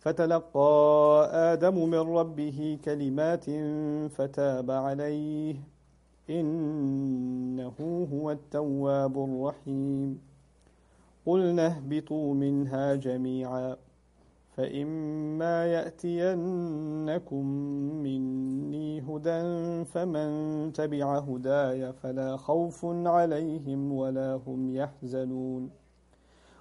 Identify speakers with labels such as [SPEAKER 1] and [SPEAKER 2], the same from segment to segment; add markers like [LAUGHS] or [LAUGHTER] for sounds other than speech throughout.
[SPEAKER 1] فتلقى آدم من ربه كلمات فتاب عليه. إنه هو التواب الرحيم. قلنا اهبطوا منها جميعا فإما يأتينكم مني هدى فمن تبع هداي فلا خوف عليهم ولا هم يحزنون.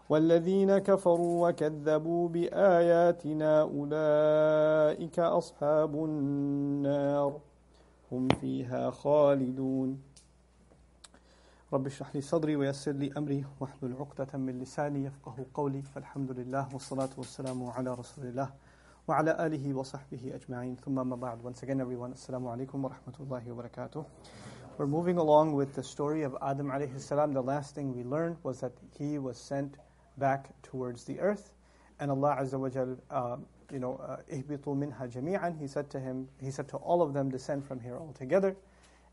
[SPEAKER 1] والذين كفروا وكذبوا بآياتنا أولئك أصحاب النار. هم فيها خالدون. رب اشرح لي صدري ويسر لي أمري واحلل عقدة من لساني يفقه قولي. فالحمد لله والصلاة والسلام على رسول الله وعلى آله وصحبه أجمعين. ثم ما بعد Once again everyone السلام عليكم ورحمة الله وبركاته. We're moving along with the story of Adam alayhi salam. The last thing we learned was that he was sent back towards the earth. And Allah Azza wa Jal, uh, you know, ihbitu minha jami'an. He said to him, He said to all of them, descend from here altogether.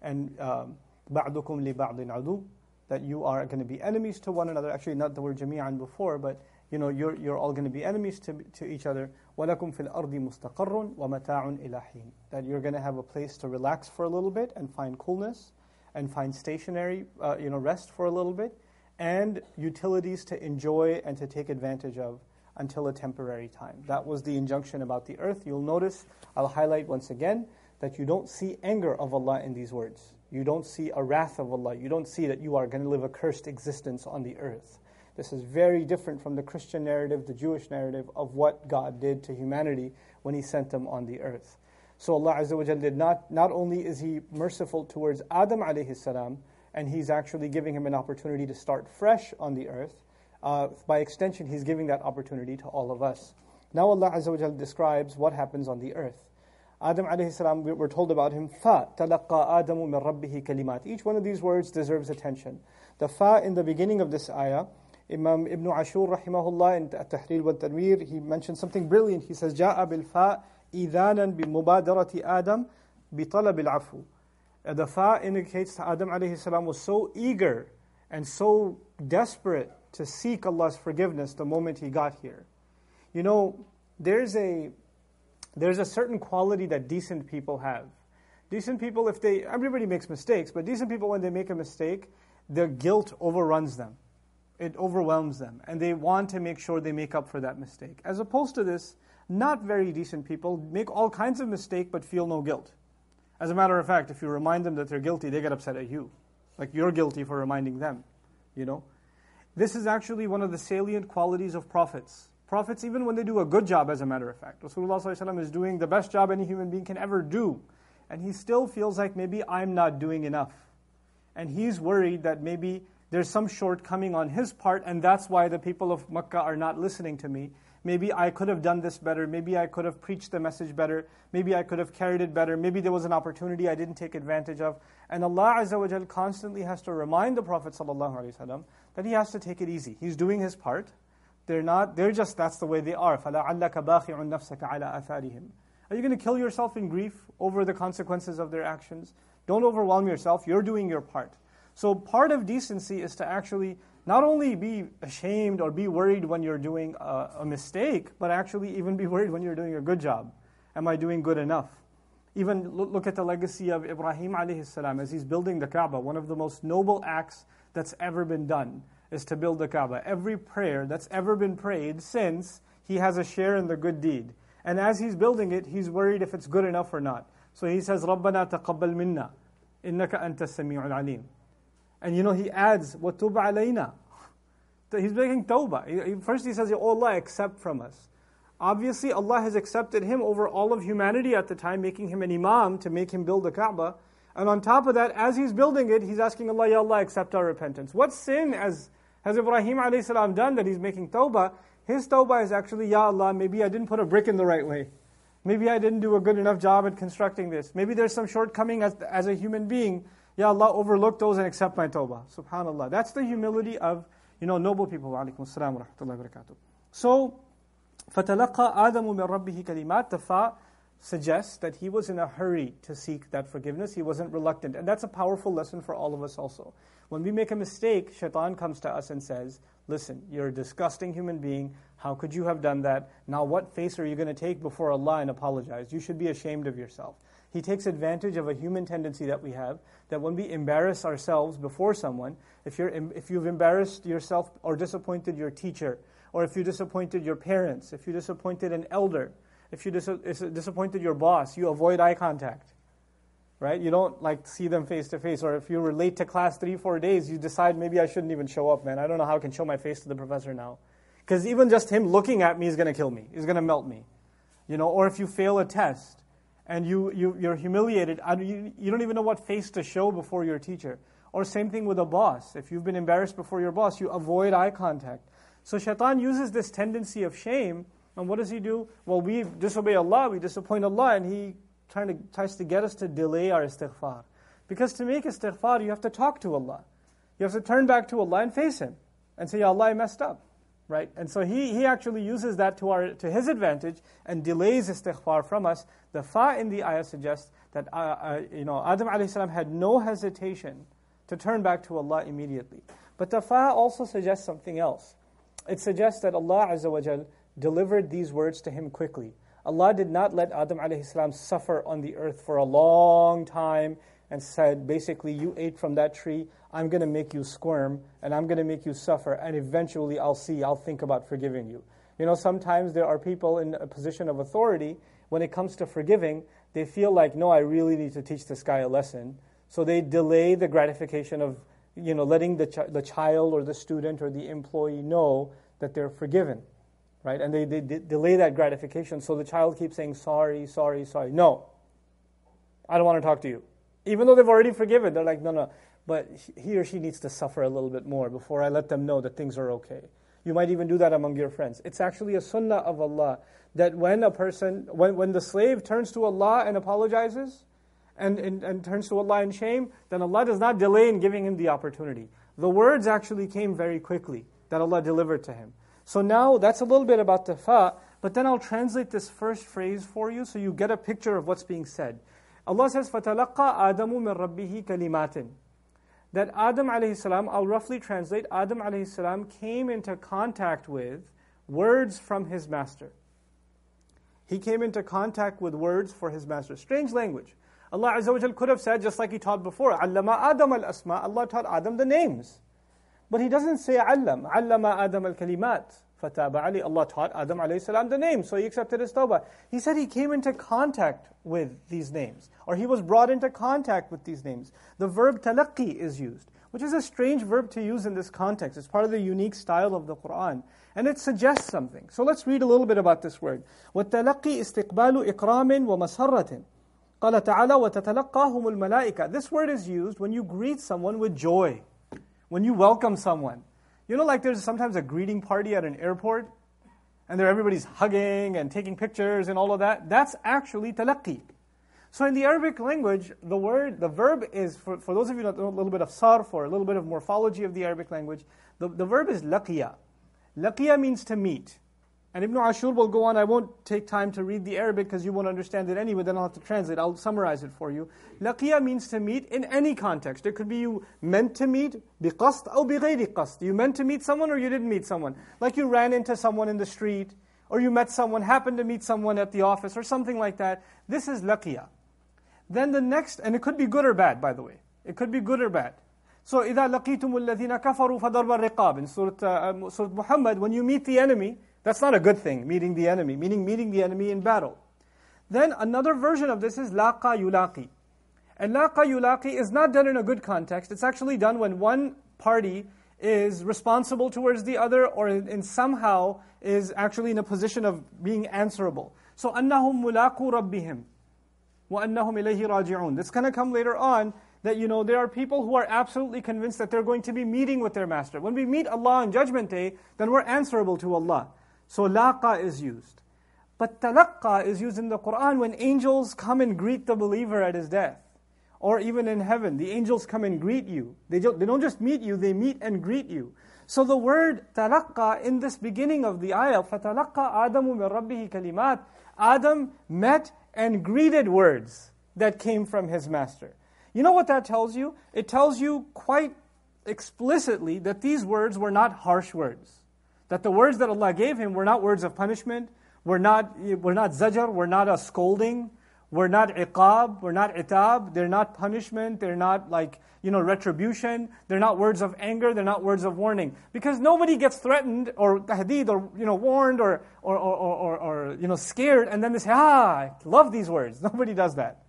[SPEAKER 1] And ba'dukum li ba'din adu. That you are going to be enemies to one another. Actually, not the word jami'an before, but you know, you're, you're all going to be enemies to, to each other. وَلَكُمْ فِي الْأَرْضِ مُسْتَقَرٌ وَمَتَاعٌ إِلَى حِينٍ That you're going to have a place to relax for a little bit and find coolness and find stationary, uh, you know, rest for a little bit and utilities to enjoy and to take advantage of until a temporary time. That was the injunction about the earth. You'll notice, I'll highlight once again, that you don't see anger of Allah in these words. You don't see a wrath of Allah. You don't see that you are going to live a cursed existence on the earth. This is very different from the Christian narrative, the Jewish narrative of what God did to humanity when He sent them on the earth. So Allah Azza wa did not, not only is He merciful towards Adam alayhi salam, and he's actually giving him an opportunity to start fresh on the earth. Uh, by extension, he's giving that opportunity to all of us. Now Allah Azza wa describes what happens on the earth. Adam alayhi salam, we're told about him, fa talaqa adamu min rabbihi kalimat. Each one of these words deserves attention. The fa in the beginning of this ayah, Imam Ibn Ashur rahimahullah in At-Tahrir wa Tanwir, he mentioned something brilliant. He says, ja'a bil fa idhanan bi mubadarati Adam bi talab al-afu. The fa indicates that Adam alayhi salam was so eager and so desperate to seek Allah's forgiveness the moment he got here. You know, there's a there's a certain quality that decent people have. Decent people, if they everybody makes mistakes, but decent people when they make a mistake, their guilt overruns them. It overwhelms them, and they want to make sure they make up for that mistake. As opposed to this, not very decent people make all kinds of mistakes but feel no guilt. As a matter of fact, if you remind them that they're guilty, they get upset at you. Like you're guilty for reminding them, you know? This is actually one of the salient qualities of prophets. Prophets, even when they do a good job, as a matter of fact, Rasulullah is doing the best job any human being can ever do. And he still feels like maybe I'm not doing enough. And he's worried that maybe there's some shortcoming on his part, and that's why the people of Makkah are not listening to me. Maybe I could have done this better. Maybe I could have preached the message better. Maybe I could have carried it better. Maybe there was an opportunity I didn't take advantage of. And Allah Azza wa Jal constantly has to remind the Prophet ﷺ that he has to take it easy. He's doing his part. They're not, they're just, that's the way they are. فَلَعَلَّكَ بَاخِعٌ نَفْسَكَ عَلَىٰ أَثَارِهِمْ Are you going to kill yourself in grief over the consequences of their actions? Don't overwhelm yourself. You're doing your part. So part of decency is to actually not only be ashamed or be worried when you're doing a, a, mistake, but actually even be [LAUGHS] worried when you're doing a good job. Am I doing good enough? Even look, look at the legacy of Ibrahim alayhi salam as he's building the Kaaba. One of the most noble acts that's ever been done is to build the Kaaba. Every prayer that's ever been prayed since, he has a share in the good deed. And as he's building it, he's worried if it's good enough or not. So he says, رَبَّنَا تَقَبَّلْ مِنَّا إِنَّكَ أَنْتَ السَّمِيعُ الْعَلِيمُ and you know, he adds, وَتُبْ عَلَيْنَا. He's making tawbah. First he says, Oh Allah, accept from us. Obviously, Allah has accepted him over all of humanity at the time, making him an imam to make him build the Kaaba. And on top of that, as he's building it, he's asking Allah, Ya Allah, accept our repentance. What sin has, has Ibrahim a.s. done that he's making tawbah? His tawbah is actually, Ya Allah, maybe I didn't put a brick in the right way. Maybe I didn't do a good enough job at constructing this. Maybe there's some shortcoming as, as a human being. Ya Allah, overlook those and accept my tawbah. Subhanallah. That's the humility of, you know, noble people. Wa alaikum assalam wa rahmatullahi wa barakatuh. So, فَتَلَقَّى آدَمُ مِنْ رَبِّهِ كَلِمَاتٍ The fa suggests that he was in a hurry to seek that forgiveness. He wasn't reluctant. And that's a powerful lesson for all of us also. When we make a mistake, shaitan comes to us and says, Listen, you're a disgusting human being. How could you have done that? Now, what face are you going to take before Allah and apologize? You should be ashamed of yourself. He takes advantage of a human tendency that we have that when we embarrass ourselves before someone, if, you're, if you've embarrassed yourself or disappointed your teacher, or if you disappointed your parents, if you disappointed an elder, if you dis- disappointed your boss, you avoid eye contact. Right? You don't like see them face to face. Or if you were late to class three, four days, you decide maybe I shouldn't even show up, man. I don't know how I can show my face to the professor now. Because even just him looking at me is going to kill me, is going to melt me. You know, or if you fail a test and you, you, you're humiliated, you, you don't even know what face to show before your teacher. Or same thing with a boss. If you've been embarrassed before your boss, you avoid eye contact. So shaitan uses this tendency of shame and what does he do? Well, we disobey Allah, we disappoint Allah, and he trying to, tries to get us to delay our istighfar. Because to make istighfar, you have to talk to Allah. You have to turn back to Allah and face Him and say, Ya Allah, I messed up. Right? And so he, he actually uses that to, our, to his advantage and delays istighfar from us. The fa in the ayah suggests that uh, uh, you know, Adam salam had no hesitation to turn back to Allah immediately. But the fa also suggests something else. It suggests that Allah Azza wa Jal delivered these words to him quickly. Allah did not let Adam salam suffer on the earth for a long time and said, basically, you ate from that tree, I'm going to make you squirm and I'm going to make you suffer, and eventually I'll see, I'll think about forgiving you. You know, sometimes there are people in a position of authority, when it comes to forgiving, they feel like, no, I really need to teach this guy a lesson. So they delay the gratification of, you know, letting the, ch- the child or the student or the employee know that they're forgiven right? And they, they, they delay that gratification. So the child keeps saying, sorry, sorry, sorry. No, I don't want to talk to you. Even though they've already forgiven, they're like, no, no. But he or she needs to suffer a little bit more before I let them know that things are okay. You might even do that among your friends. It's actually a sunnah of Allah that when a person, when, when the slave turns to Allah and apologizes and, and, and turns to Allah in shame, then Allah does not delay in giving him the opportunity. The words actually came very quickly that Allah delivered to him. So now that's a little bit about the fa, but then I'll translate this first phrase for you so you get a picture of what's being said. Allah says, فَتَلَقَّى آدَمُ مِنْ رَبِّهِ كَلِمَاتٍ That Adam alayhi salam, I'll roughly translate, Adam alayhi salam came into contact with words from his master. He came into contact with words for his master. Strange language. Allah Azza wa could have said, just like He taught before, عَلَّمَ آدَمَ الْأَسْمَاء Allah taught Adam the names. But he doesn't say allam. Allama Adam al kalimat. Fataba Ali. Allah taught Adam alayhi salam the name, so he accepted his tawbah. He said he came into contact with these names, or he was brought into contact with these names. The verb talaqi is used, which is a strange verb to use in this context. It's part of the unique style of the Quran. And it suggests something. So let's read a little bit about this word. وَالتَّلَقِّي إِسْتِقْبَالُ إِكْرَامٍ وَمَسَرَّةٍ قال تعالى وَتَتَلَقَّاهُمُ الْمَلَائِكَةِ This word is used when you greet someone with joy when you welcome someone. You know, like there's sometimes a greeting party at an airport, and there everybody's hugging and taking pictures and all of that. That's actually talaqi. So in the Arabic language, the word, the verb is, for, for those of you that know a little bit of sarf or a little bit of morphology of the Arabic language, the, the verb is laqiya. Laqiya means to meet. And Ibn Ashur will go on. I won't take time to read the Arabic because you won't understand it anyway, then I'll have to translate. I'll summarize it for you. Laqiya means to meet in any context. It could be you meant to meet, biqast or bighayri qast. You meant to meet someone or you didn't meet someone. Like you ran into someone in the street, or you met someone, happened to meet someone at the office, or something like that. This is laqiya. Then the next, and it could be good or bad, by the way. It could be good or bad. So إِذَا لَقِيتُمُ الَّذِينَ كَفَرُوا فَضَرْبَ الرِّقَابِ In Surah, uh, Surah Muhammad, when you meet the enemy, that's not a good thing, meeting the enemy, meaning meeting the enemy in battle. Then another version of this is laqa yulaqi. And laqa yulaqi is not done in a good context. It's actually done when one party is responsible towards the other or in, somehow is actually in a position of being answerable. So annahum mulaqu rabbihim wa annahum ilayhi raji'un. This going to come later on that you know there are people who are absolutely convinced that they're going to be meeting with their master. When we meet Allah on judgment day, then we're answerable to Allah. So laqa is used. But talaqqa is used in the Quran when angels come and greet the believer at his death. Or even in heaven, the angels come and greet you. They don't, they don't just meet you, they meet and greet you. So the word talaqqa in this beginning of the ayah, فَتَلَقَّى آدَمُ مِنْ رَبِّهِ كَلِمَاتٍ Adam met and greeted words that came from his master. You know what that tells you? It tells you quite explicitly that these words were not harsh words. That the words that Allah gave him were not words of punishment, were not, were not zajar, were not a scolding, were not iqab, were not itab, they're not punishment, they're not like, you know, retribution, they're not words of anger, they're not words of warning. Because nobody gets threatened or tahdid or, you know, warned or, or, or, or, you know, scared and then they say, ah, I love these words. [LAUGHS] Nobody does that.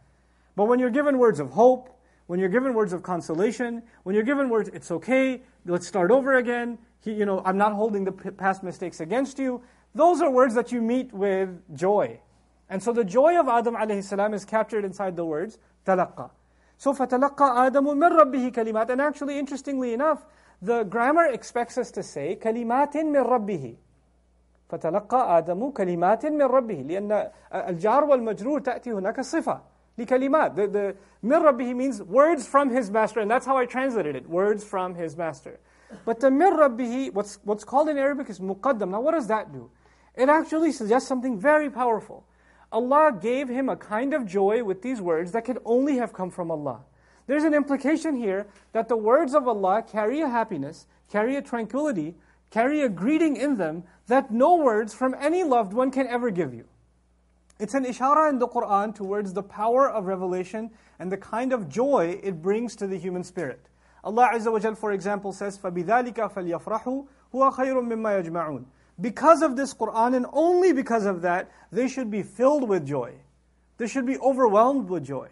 [SPEAKER 1] But when you're given words of hope, when you're given words of consolation, when you're given words, it's okay, let's start over again, he, you know, I'm not holding the past mistakes against you, those are words that you meet with joy. And so the joy of Adam alayhi salam is captured inside the words talaqqa. So فَتَلَقَّى آدَمُ مِنْ رَبِّهِ كَلِمَاتٍ And actually, interestingly enough, the grammar expects us to say كَلِمَاتٍ مِنْ رَبِّهِ فتلقى آدم كلمات من ربه لأن الجار والمجرور تأتي هناك صفة لكلمات the, the من ربه means words from his master and that's how I translated it words from his master but the mir rabbihi, what's, what's called in Arabic is muqaddam. Now what does that do? It actually suggests something very powerful. Allah gave him a kind of joy with these words that could only have come from Allah. There's an implication here that the words of Allah carry a happiness, carry a tranquility, carry a greeting in them that no words from any loved one can ever give you. It's an ishara in the Quran towards the power of revelation and the kind of joy it brings to the human spirit. Allah Azza wa Jal, for example, says, فَبِذَلِكَ فَلْيَفْرَحُوا هُوَ خَيْرٌ مِمَّا يَجْمَعُونَ because of this Quran and only because of that, they should be filled with joy. They should be overwhelmed with joy.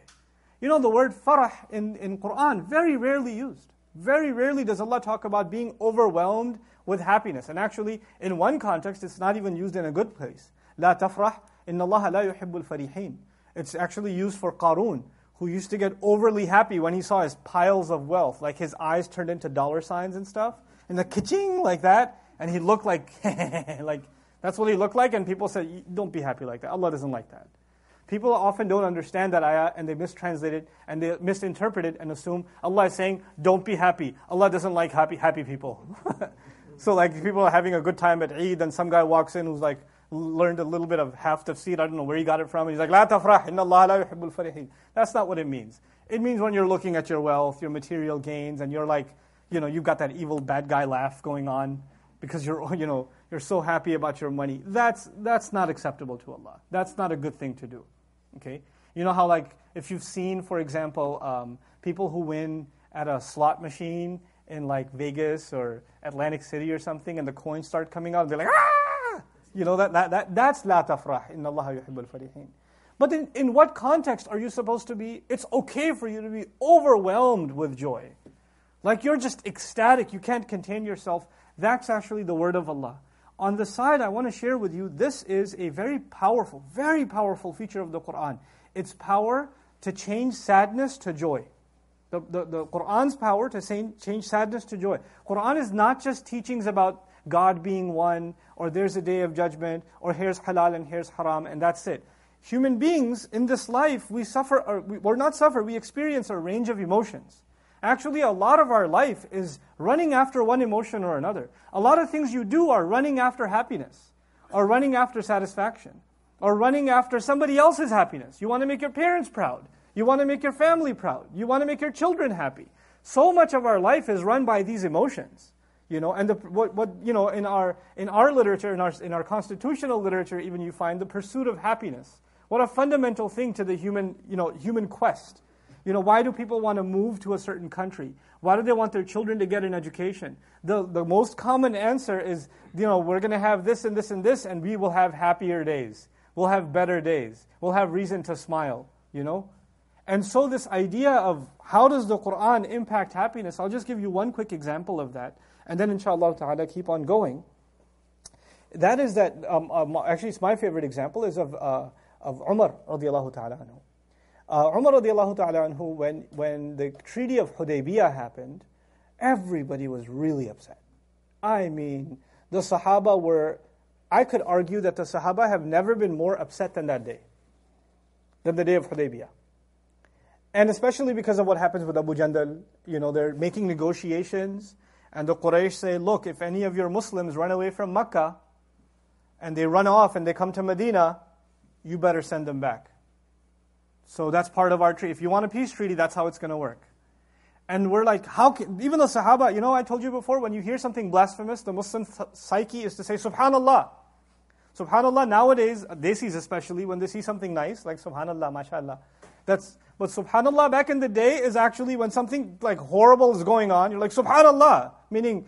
[SPEAKER 1] You know, the word farah in, in Quran, very rarely used. Very rarely does Allah talk about being overwhelmed with happiness. And actually, in one context, it's not even used in a good place. La tafrah, inna Allah la yuhibbul farihin. It's actually used for Qarun, who used to get overly happy when he saw his piles of wealth, like his eyes turned into dollar signs and stuff. And the kitching like that and he looked like, [LAUGHS] like that's what he looked like, and people said, don't be happy like that. Allah doesn't like that. People often don't understand that ayah and they mistranslate it and they misinterpret it and assume Allah is saying, don't be happy. Allah doesn't like happy, happy people. [LAUGHS] so like people are having a good time at Eid and some guy walks in who's like, learned a little bit of half tafsir, I don't know where he got it from, he's like, La Allah la yuhibbul farihin. That's not what it means. It means when you're looking at your wealth, your material gains, and you're like, you know, you've got that evil bad guy laugh going on because you're, [LAUGHS] you know, you're so happy about your money. That's, that's not acceptable to Allah. That's not a good thing to do. Okay? You know how, like, if you've seen, for example, um, people who win at a slot machine in like Vegas or Atlantic City or something, and the coins start coming out, they're like, ah! You know, that, that, that, that's la tafrah. Inna Allah yuhibbul farihin. But in, in what context are you supposed to be? It's okay for you to be overwhelmed with joy. Like you're just ecstatic, you can't contain yourself. That's actually the word of Allah. On the side, I want to share with you this is a very powerful, very powerful feature of the Quran. Its power to change sadness to joy. The, the, the Quran's power to change sadness to joy. Quran is not just teachings about God being one, or there's a day of judgment, or here's halal and here's haram, and that's it. Human beings in this life, we suffer, or we, or not suffer, we experience a range of emotions. Actually, a lot of our life is running after one emotion or another. A lot of things you do are running after happiness, or running after satisfaction, or running after somebody else's happiness. You want to make your parents proud. You want to make your family proud. You want to make your children happy. So much of our life is run by these emotions. You know, and the, what, what, you know, in our, in our literature, in our, in our constitutional literature, even you find the pursuit of happiness. What a fundamental thing to the human, you know, human quest. You know, why do people want to move to a certain country? Why do they want their children to get an education? The, the most common answer is, you know, we're going to have this and this and this, and we will have happier days. We'll have better days. We'll have reason to smile, you know? And so this idea of how does the Quran impact happiness, I'll just give you one quick example of that, and then inshallah ta'ala keep on going. That is that, um, um, actually it's my favorite example, is of, uh, of Umar radiallahu ta'ala anhu. Uh, Umar radiallahu ta'ala anhu, when, when the Treaty of Hudaybiyah happened, everybody was really upset. I mean, the Sahaba were I could argue that the Sahaba have never been more upset than that day, than the day of Hudaybiyah. And especially because of what happens with Abu Jandal, you know, they're making negotiations, and the Quraysh say, look, if any of your Muslims run away from Makkah, and they run off and they come to Medina, you better send them back. So that's part of our treaty. If you want a peace treaty, that's how it's going to work. And we're like, how can, even the Sahaba, you know, I told you before, when you hear something blasphemous, the Muslim psyche is to say, Subhanallah. Subhanallah, nowadays, Desis especially, when they see something nice, like Subhanallah, mashallah. That's, but Subhanallah back in the day is actually when something like horrible is going on, you're like, Subhanallah, meaning,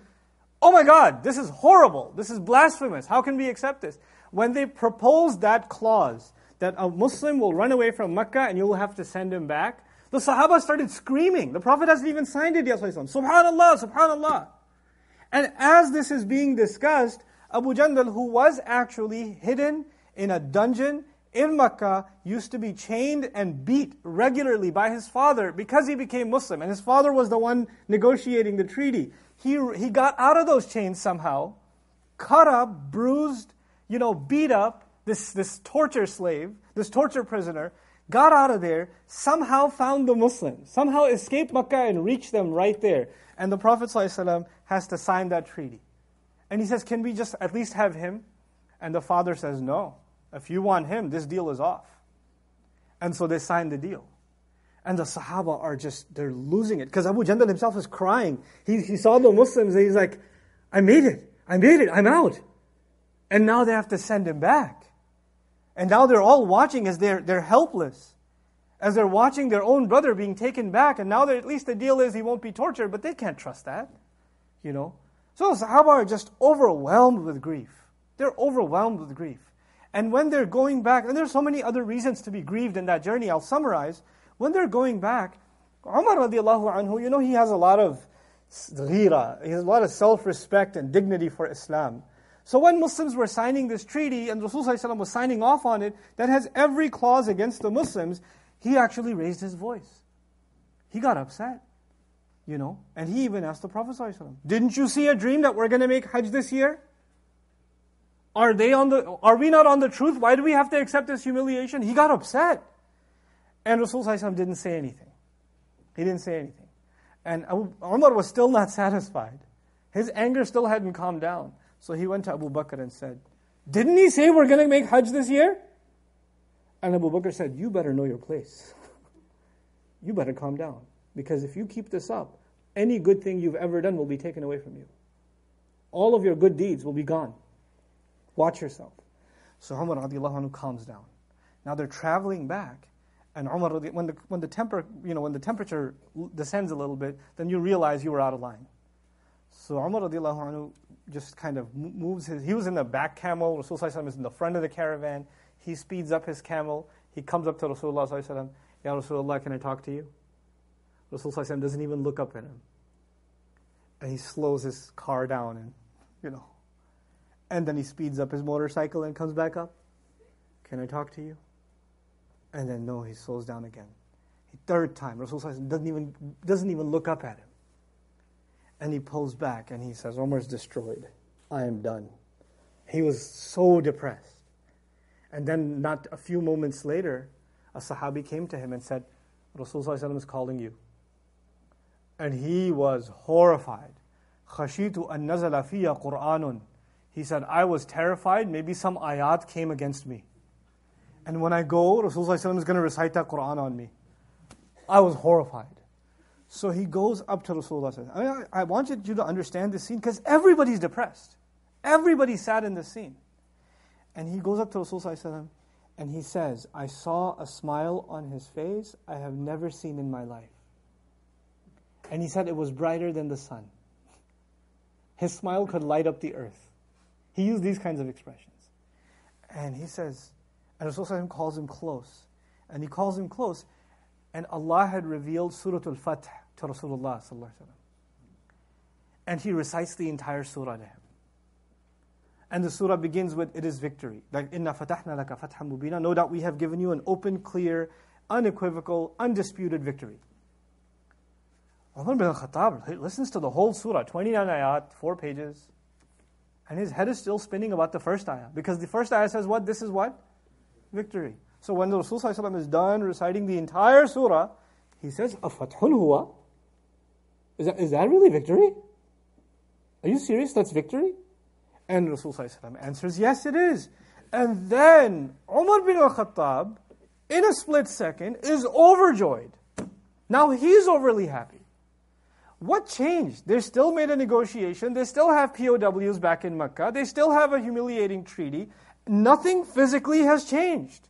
[SPEAKER 1] oh my God, this is horrible. This is blasphemous. How can we accept this? When they proposed that clause, that a Muslim will run away from Mecca and you will have to send him back, the Sahaba started screaming. The Prophet hasn't even signed it yet. Subhanallah, Subhanallah. And as this is being discussed, Abu Jandal, who was actually hidden in a dungeon in Mecca, used to be chained and beat regularly by his father because he became Muslim. And his father was the one negotiating the treaty. He, he got out of those chains somehow, cut up, bruised, you know, beat up this, this torture slave, this torture prisoner, got out of there, somehow found the Muslims, somehow escaped Makkah and reached them right there. And the Prophet ﷺ has to sign that treaty. And he says, Can we just at least have him? And the father says, No. If you want him, this deal is off. And so they signed the deal. And the Sahaba are just, they're losing it. Because Abu Jandal himself is crying. He, he saw the Muslims and he's like, I made it. I made it. I'm out. And now they have to send him back. And now they're all watching as they're, they're helpless. As they're watching their own brother being taken back. And now at least the deal is he won't be tortured, but they can't trust that. You know? So the Sahaba are just overwhelmed with grief. They're overwhelmed with grief. And when they're going back, and there's so many other reasons to be grieved in that journey, I'll summarize. When they're going back, Umar radiallahu anhu, you know, he has a lot of ghira, he has a lot of self-respect and dignity for Islam. So when Muslims were signing this treaty and Rasulullah was signing off on it, that has every clause against the Muslims, he actually raised his voice. He got upset, you know, and he even asked the Prophet Didn't you see a dream that we're going to make Hajj this year? Are they on the, are we not on the truth? Why do we have to accept this humiliation? He got upset. And Rasulullah didn't say anything. He didn't say anything. And Umar was still not [LAUGHS] satisfied. His anger still hadn't calmed down. So he went to Abu Bakr and said, Didn't he say we're going to make Hajj this year? And Abu Bakr said, You better know your place. [LAUGHS] you better calm down. Because if you keep this up, any good thing you've ever done will be taken away from you. All of your good deeds will be gone. Watch yourself. So Umar radiallahu anhu calms down. Now they're traveling back, and Umar, when the, when, the temper, you know, when the temperature descends a little bit, then you realize you were out of line. So Umar radiallahu anhu just kind of moves his, he was in the back camel, Rasulullah is in the front of the caravan. He speeds up his camel. He comes up to Rasulullah, Ya Rasulullah, can I talk to you? Rasulullah doesn't even look up at him. And he slows his car down and, you know. And then he speeds up his motorcycle and comes back up. Can I talk to you? And then no, he slows down again. Third time, Rasulullah doesn't even, doesn't even look up at him. And he pulls back and he says, Umar's destroyed. I am done. He was so depressed. And then, not a few moments later, a Sahabi came to him and said, Rasulullah is calling you. And he was horrified. Khashitu an nazala fiya Qur'anun. He said, I was terrified, maybe some ayat came against me. And when I go, Rasulullah is going to recite that Qur'an on me. I was horrified. So he goes up to Rasulullah. I, mean, I wanted you to understand this scene because everybody's depressed. Everybody's sad in this scene. And he goes up to Rasulullah and he says, I saw a smile on his face I have never seen in my life. And he said it was brighter than the sun. His smile could light up the earth. He used these kinds of expressions. And he says, and Rasulullah calls him close. And he calls him close and Allah had revealed Surah Al-Fath to Rasulullah And he recites the entire surah to him. And the surah begins with, it is victory. Like, inna fatahna laka fatham mubina. No doubt we have given you an open, clear, unequivocal, undisputed victory. Umar bin Khattab listens to the whole surah, 29 ayat, four pages. And his head is still spinning about the first ayah. Because the first ayah says what? This is what? Victory. So when the Rasul is done reciting the entire surah, he says, Afathun huwa? Is that, is that really victory? Are you serious? That's victory? And Rasul answers, Yes, it is. And then Umar bin al Khattab, in a split second, is overjoyed. Now he's overly happy. What changed? They still made a negotiation. They still have POWs back in Mecca. They still have a humiliating treaty. Nothing physically has changed.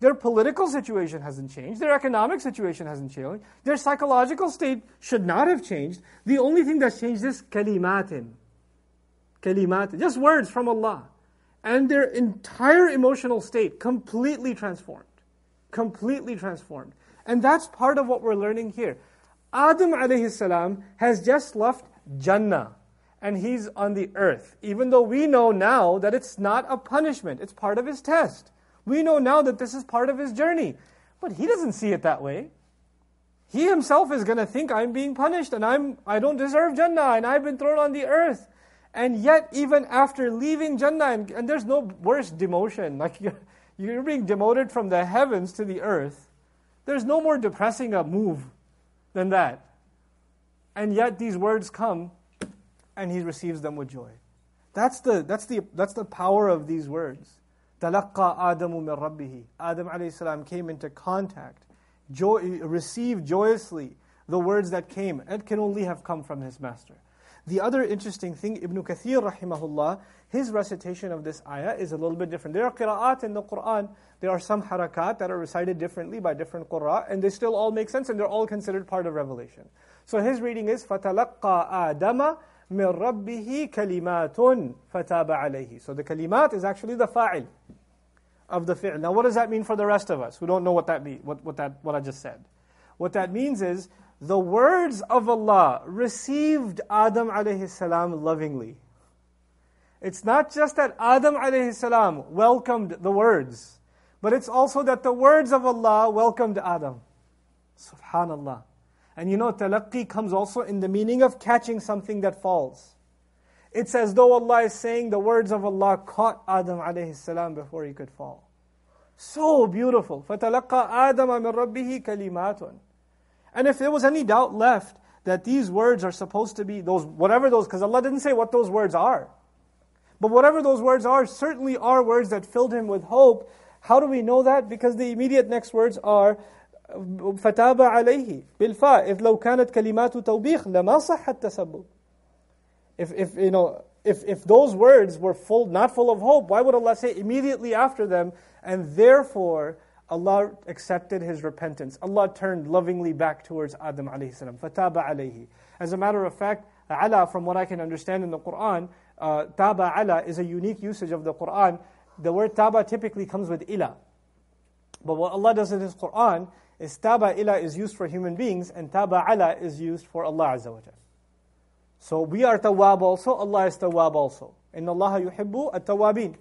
[SPEAKER 1] Their political situation hasn't changed. Their economic situation hasn't changed. Their psychological state should not have changed. The only thing that's changed is kalimatin. Kalimat, just words from Allah. And their entire emotional state completely transformed. Completely transformed. And that's part of what we're learning here. Adam alayhi salam has just left Jannah and he's on the earth. Even though we know now that it's not a punishment, it's part of his test. We know now that this is part of his journey. But he doesn't see it that way. He himself is going to think I'm being punished and I'm I don't deserve Jannah and I've been thrown on the earth. And yet, even after leaving Jannah, and, and there's no worse demotion, like you're, [LAUGHS] you're being demoted from the heavens to the earth. There's no more depressing a move than that. And yet these words come and he receives them with joy. That's the, that's the, that's the power of these words. تَلَقَّى آدَمُ مِنْ رَبِّهِ Adam alayhi came into contact, joy, received joyously the words that came. It can only have come from his master. The other interesting thing, Ibn Kathir rahimahullah, his recitation of this ayah is a little bit different. There are qira'at in the Quran, there are some harakat that are recited differently by different qurra, and they still all make sense and they're all considered part of revelation. So his reading is فَتَلَقَّى آدَمَ مِن رَبِّهِ كَلِمَاتٌ فَتَابَ عَلَيْهِ So the kalimat is actually the fa'il of the fi'l. Now what does that mean for the rest of us who don't know what that means, what, what, that, what I just said? What that means is the words of Allah received Adam alayhi salam lovingly. It's not just that Adam alayhi salam welcomed the words, but it's also that the words of Allah welcomed Adam. Subhanallah. And you know, talaqqi comes also in the meaning of catching something that falls. It's as though Allah is saying the words of Allah caught Adam alayhi salam before he could fall. So beautiful. فَتَلَقَّى آدَمَ مِن رَبِّهِ كَلِمَاتٌ and if there was any doubt left that these words are supposed to be those, whatever those, because Allah didn't say what those words are. But whatever those words are, certainly are words that filled him with hope. How do we know that? Because the immediate next words are, فتاب عليه بالفاء if لو كانت كلمات توبيخ لما صح التسبب if, if, you know, if, if those words were full, not full of hope, why would Allah say immediately after them, and therefore Allah accepted his repentance. Allah turned lovingly back towards Adam alayhi salam. Fataba alayhi. As a matter of fact, ala, from what I can understand in the Quran, uh, taba ala is a unique usage of the Quran. The word taba typically comes with ila. But what Allah does in His Quran is taba ila is used for human beings and taba ala is used for Allah Azza wa So we are tawab also, Allah is tawab also. Inna Allah yuhibbu at-tawabin.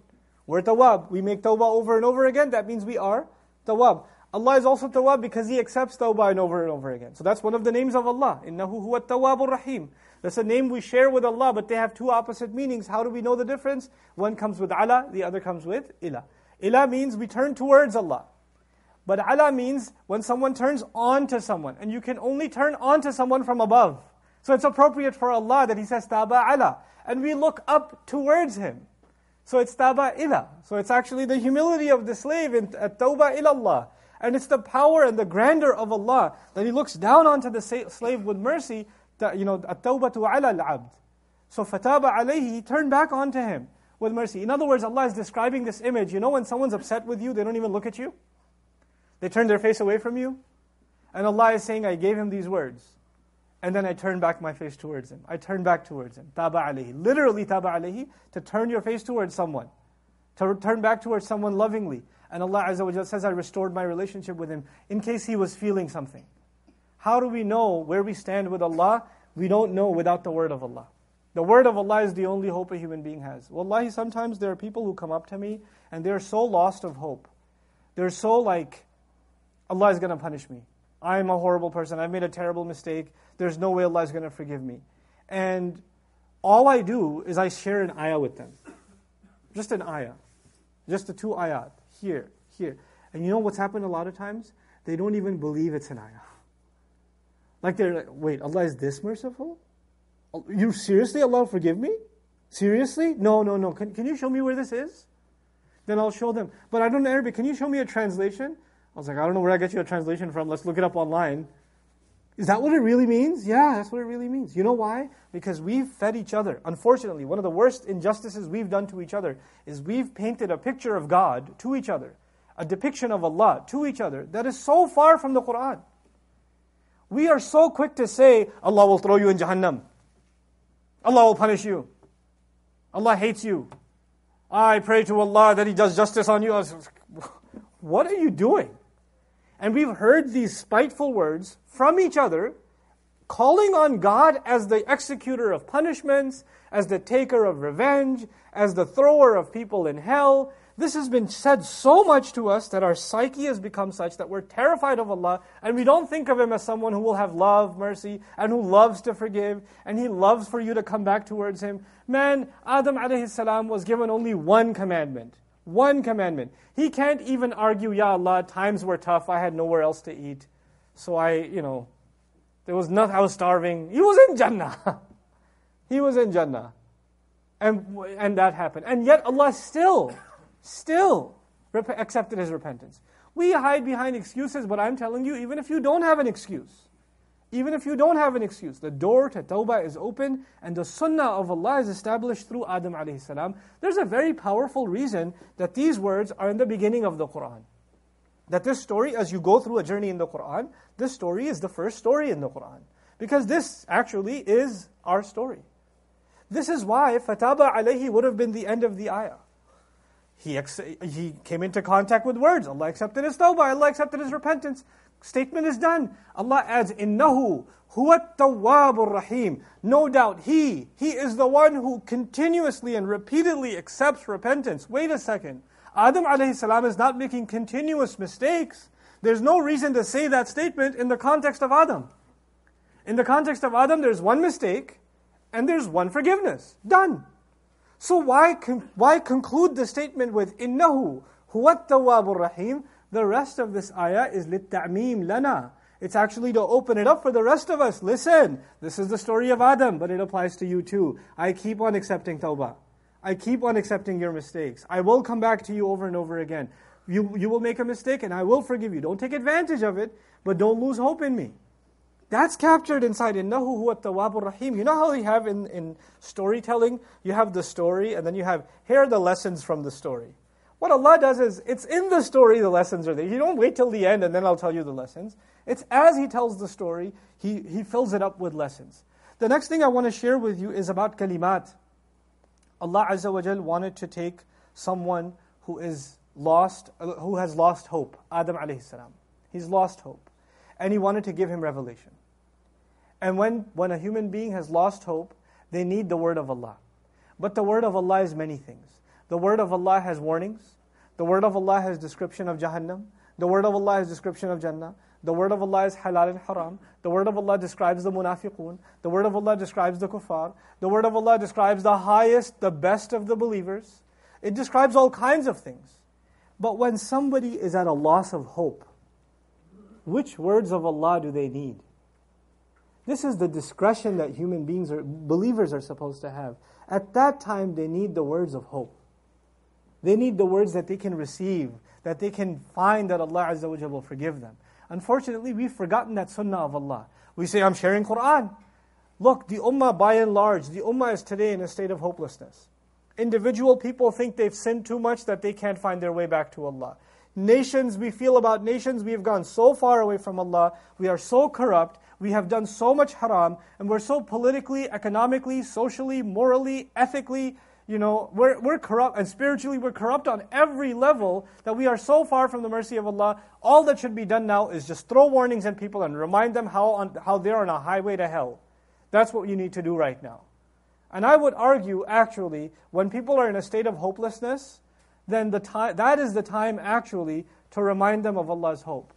[SPEAKER 1] We're tawab. We make tawbah over and over again. That means we are Tawab. Allah is also Tawab because He accepts Tawbah and over and over again. So that's one of the names of Allah. Innahu huwa Tawwabur Rahim. That's a name we share with Allah, but they have two opposite meanings. How do we know the difference? One comes with ala, the other comes with ila. Ila means we turn towards Allah. But ala means when someone turns on to someone, and you can only turn on to someone from above. So it's appropriate for Allah that He says taba ala, and we look up towards Him. So it's taba ila. So it's actually the humility of the slave in tawbah ilallah. And it's the power and the grandeur of Allah that He looks down onto the slave with mercy. You know, at-tawbatu ala al-abd. So fataba alayhi, He turned back onto him with mercy. In other words, Allah is describing this image. You know when someone's upset with you, they don't even look at you? They turn their face away from you? And Allah is saying, I gave him these words. And then I turned back my face towards him. I turned back towards him. Taba alayhi. Literally taba alayhi, to turn your face towards someone. To turn back towards someone lovingly. And Allah Azza wa says, I restored my relationship with him in case he was feeling something. How do we know where we stand with Allah? We don't know without the word of Allah. The word of Allah is the only hope a human being has. Wallahi, sometimes there are people who come up to me and they're so lost of hope. They're so like, Allah is going to punish me. I'm a horrible person. I've made a terrible mistake. There's no way Allah is going to forgive me. And all I do is I share an ayah with them. Just an ayah. Just the two ayat. Here, here. And you know what's happened a lot of times? They don't even believe it's an ayah. Like they're like, wait, Allah is this merciful? You seriously, Allah forgive me? Seriously? No, no, no. Can, can you show me where this is? Then I'll show them. But I don't know Arabic. Can you show me a translation? I was like, I don't know where I get you a translation from. Let's look it up online. Is that what it really means? Yeah, that's what it really means. You know why? Because we've fed each other. Unfortunately, one of the worst injustices we've done to each other is we've painted a picture of God to each other, a depiction of Allah to each other that is so far from the Quran. We are so quick to say, Allah will throw you in Jahannam. Allah will punish you. Allah hates you. I pray to Allah that He does justice on you. [LAUGHS] What are you doing? And we've heard these spiteful words from each other, calling on God as the executor of punishments, as the taker of revenge, as the thrower of people in hell, this has been said so much to us that our psyche has become such that we're terrified of Allah and we don't think of Him as someone who will have love, mercy, and who loves to forgive and He loves for you to come back towards Him. Man, Adam alayhi salam was given only one commandment. One commandment. He can't even argue, Ya Allah, times were tough, I had nowhere else to eat. So I, you know, there was nothing, I was starving. He was in Jannah. [LAUGHS] he was in Jannah. And, and that happened. And yet Allah still still rep- accepted his repentance. We hide behind excuses, but I'm telling you, even if you don't have an excuse, even if you don't have an excuse, the door to tawbah is open and the sunnah of Allah is established through Adam alayhi salam. There's a very powerful reason that these words are in the beginning of the Quran. That this story, as you go through a journey in the Quran, this story is the first story in the Quran. Because this actually is our story. This is why Fataba alayhi would have been the end of the ayah he, ex- he came into contact with words. Allah accepted his tawbah. Allah accepted his repentance. Statement is done. Allah adds, Innahu huwa tawwabur rahim. No doubt, He, He is the one who continuously and repeatedly accepts repentance. Wait a second. Adam alayhi salam is not making continuous mistakes. There's no reason to say that statement in the context of Adam. In the context of Adam, there's one mistake and there's one forgiveness. Done. So why, con- why conclude the statement with إِنَّهُ هُوَ التَّوَّابُ rahim? The rest of this ayah is لِلتَّعْمِيم lana. It's actually to open it up for the rest of us. Listen, this is the story of Adam, but it applies to you too. I keep on accepting tawbah. I keep on accepting your mistakes. I will come back to you over and over again. You, you will make a mistake and I will forgive you. Don't take advantage of it, but don't lose hope in me. That's captured inside innahu huwa tawwabur rahim. You know how we have in, in storytelling, you have the story and then you have here are the lessons from the story. What Allah does is it's in the story the lessons are there. You don't wait till the end and then I'll tell you the lessons. It's as he tells the story, he, he fills it up with lessons. The next thing I want to share with you is about kalimat. Allah Azza wa Jal wanted to take someone who is lost, who has lost hope, Adam alayhi salam. He's lost hope. And he wanted to give him revelation. And when, when a human being has lost hope, they need the word of Allah. But the word of Allah is many things. The word of Allah has warnings. The word of Allah has description of Jahannam. The word of Allah has description of Jannah. The word of Allah is halal and haram. The word of Allah describes the munafiqun. The word of Allah describes the kuffar. The word of Allah describes the highest, the best of the believers. It describes all kinds of things. But when somebody is at a loss of hope, which words of Allah do they need? This is the discretion that human beings or believers are supposed to have. At that time, they need the words of hope. They need the words that they can receive, that they can find that Allah Azza wa will forgive them. Unfortunately, we've forgotten that sunnah of Allah. We say, I'm sharing Quran. Look, the ummah by and large, the ummah is today in a state of hopelessness. Individual people think they've sinned too much that they can't find their way back to Allah. Nations, we feel about nations, we have gone so far away from Allah, we are so corrupt, we have done so much haram, and we're so politically, economically, socially, morally, ethically, you know, we're, we're corrupt, and spiritually we're corrupt on every level that we are so far from the mercy of Allah. All that should be done now is just throw warnings at people and remind them how, on, how they're on a highway to hell. That's what you need to do right now. And I would argue, actually, when people are in a state of hopelessness, then the time, that is the time actually to remind them of Allah's hope.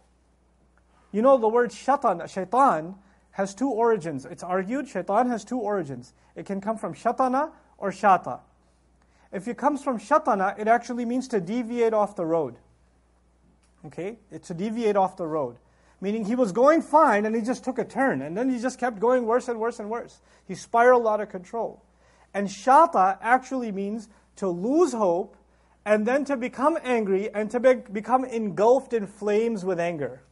[SPEAKER 1] You know, the word shaitan, shaitan has two origins. It's argued shaitan has two origins. It can come from shatana or shata. If it comes from shatana, it actually means to deviate off the road. Okay? It's to deviate off the road. Meaning he was going fine and he just took a turn and then he just kept going worse and worse and worse. He spiraled out of control. And shata actually means to lose hope and then to become angry and to be, become engulfed in flames with anger.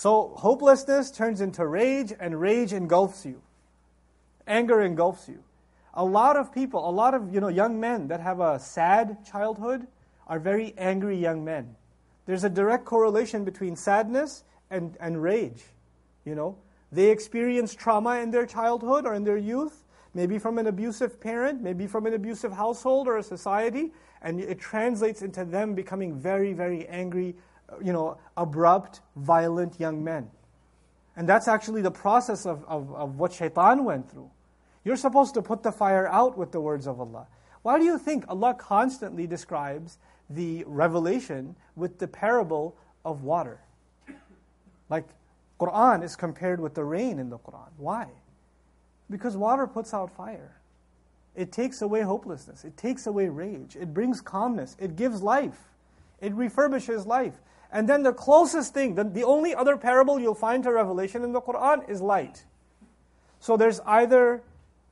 [SPEAKER 1] So hopelessness turns into rage, and rage engulfs you. Anger engulfs you. A lot of people, a lot of you know young men that have a sad childhood are very angry young men. There's a direct correlation between sadness and, and rage. You know, they experience trauma in their childhood or in their youth, maybe from an abusive parent, maybe from an abusive household or a society, and it translates into them becoming very, very angry, you know, abrupt, violent young men. And that's actually the process of, of, of what shaitan went through. You're supposed to put the fire out with the words of Allah. Why do you think Allah constantly describes the revelation with the parable of water? Like Quran is compared with the rain in the Quran. Why? Because water puts out fire. It takes away hopelessness. It takes away rage. It brings calmness. It gives life. It refurbishes life. And then the closest thing, the, the only other parable you'll find to revelation in the Quran is light. So there's either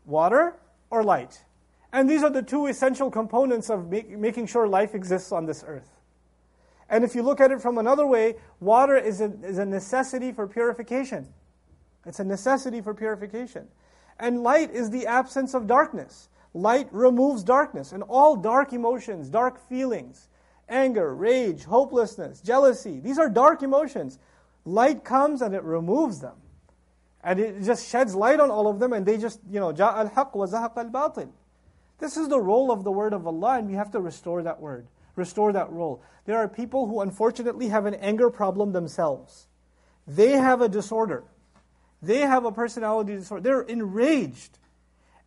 [SPEAKER 1] water or light. And these are the two essential components of make, making sure life exists on this earth. And if you look at it from another way, water is a, is a necessity for purification. It's a necessity for purification. And light is the absence of darkness. Light removes darkness. And all dark emotions, dark feelings, anger, rage, hopelessness, jealousy. These are dark emotions. Light comes and it removes them. And it just sheds light on all of them, and they just, you know, ja al وَزَهَقَ wa al batil. This is the role of the word of Allah, and we have to restore that word, restore that role. There are people who unfortunately have an anger problem themselves. They have a disorder. They have a personality disorder. They're enraged.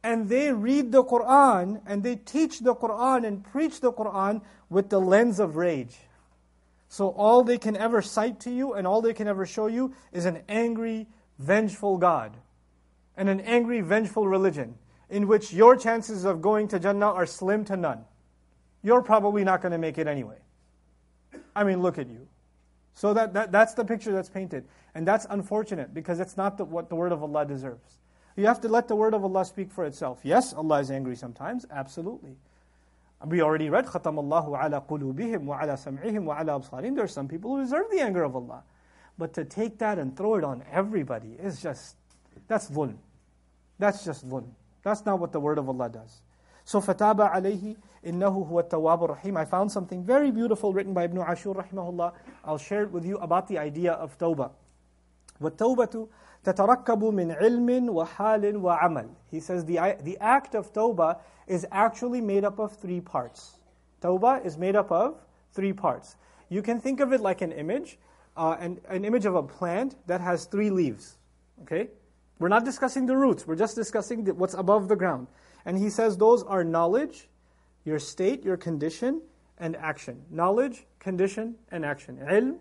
[SPEAKER 1] And they read the Quran and they teach the Quran and preach the Quran with the lens of rage. So all they can ever cite to you and all they can ever show you is an angry, vengeful God and an angry, vengeful religion in which your chances of going to Jannah are slim to none. You're probably not going to make it anyway. I mean, look at you. So that, that, that's the picture that's painted. And that's unfortunate because it's not the, what the word of Allah deserves. You have to let the word of Allah speak for itself. Yes, Allah is angry sometimes, absolutely. We already read khatam Allahu ala qulubihim wa ala sam'ihim wa ala. There are some people who deserve the anger of Allah. But to take that and throw it on everybody is just, that's dhulm. That's just dhulm. That's not what the word of Allah does. So fataba alayhi innahu huwa tawwab rahim. I found something very beautiful written by Ibn Ashur rahimahullah. I'll share it with you about the idea of tawbah. What tawbatu تتركب من علم وحال وعمل. He says the, the act of tawbah is actually made up of three parts. Tawbah is made up of three parts. You can think of it like an image, uh, an, an image of a plant that has three leaves. Okay? We're not discussing the roots, we're just discussing the, what's above the ground. And he says those are knowledge, your state, your condition, and action. Knowledge, condition, and action. Ilm,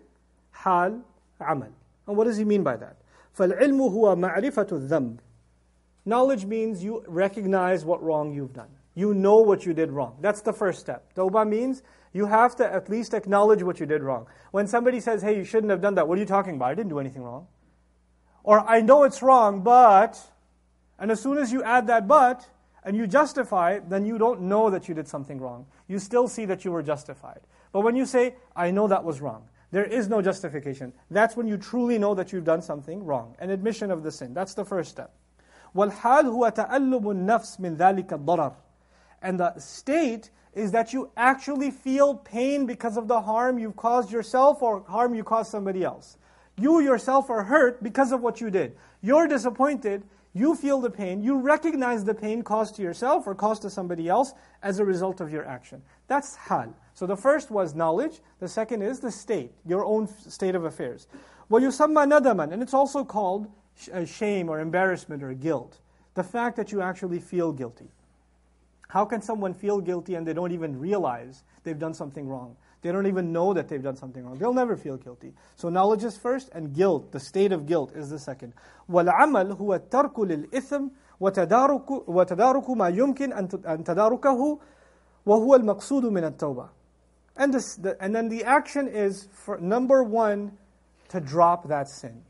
[SPEAKER 1] hal, amal. And what does he mean by that? فَالْعِلْمُ هُوَ مَعْرِفَةُ الذَّنْبِ Knowledge means you recognize what wrong you've done. You know what you did wrong. That's the first step. Tawbah means you have to at least acknowledge what you did wrong. When somebody says, hey, you shouldn't have done that, what are you talking about? I didn't do anything wrong. Or I know it's wrong, but, and as soon as you add that but, and you justify, then you don't know that you did something wrong. You still see that you were justified. But when you say, I know that was wrong, there is no justification. That's when you truly know that you've done something wrong. An admission of the sin. That's the first step. وَالْحَالُ هُوَ تَأَلُّبُ النَّفْسِ مِنْ ذَلِكَ الضَّرَرِ And the state is that you actually feel pain because of the harm you've caused yourself or harm you caused somebody else. You yourself are hurt because of what you did. You're disappointed you feel the pain, you recognize the pain caused to yourself or caused to somebody else as a result of your action. That's hal. So the first was knowledge, the second is the state, your own state of affairs. وَيُسَمَّى nadaman, and it's also called uh, shame or embarrassment or guilt. The fact that you actually feel guilty. How can someone feel guilty and they don't even realize they've done something wrong? They don't even know that they've done something wrong. They'll never feel guilty. So knowledge is first, and guilt, the state of guilt, is the second. وَالْعَمَلْ هُوَ التَّرْكُ لِلْإِثْمِ وتدارك, وتدارك ما يمكن أن تداركه وهو المقصود من التوبة. and, this, the, and then the action is, for number one, to drop that sin.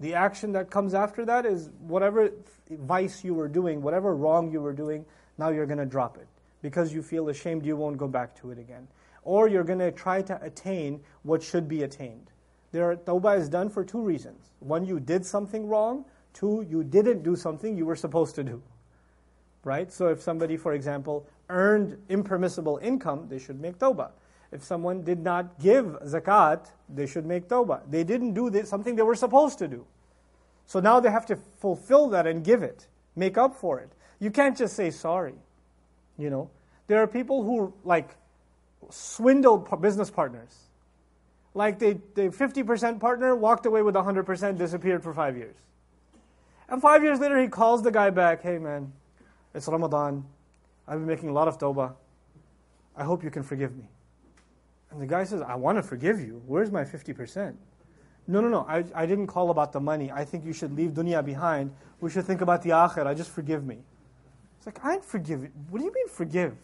[SPEAKER 1] The action that comes after that is whatever vice you were doing, whatever wrong you were doing, now you're going to drop it. Because you feel ashamed, you won't go back to it again. Or you're going to try to attain what should be attained. There, tawbah is done for two reasons. One, you did something wrong. Two, you didn't do something you were supposed to do. Right? So if somebody, for example, earned impermissible income, they should make tawbah. If someone did not give zakat, they should make tawbah. They didn't do this, something they were supposed to do. So now they have to fulfill that and give it, make up for it. You can't just say sorry. You know, there are people who like swindle business partners. Like they, they 50% partner walked away with 100%, disappeared for five years. And five years later, he calls the guy back, hey man, it's Ramadan. I've been making a lot of tawbah. I hope you can forgive me. And the guy says, I want to forgive you. Where's my 50%? No, no, no. I, I didn't call about the money. I think you should leave dunya behind. We should think about the akhirah. Just forgive me. It's like, I forgive you. What do you mean forgive?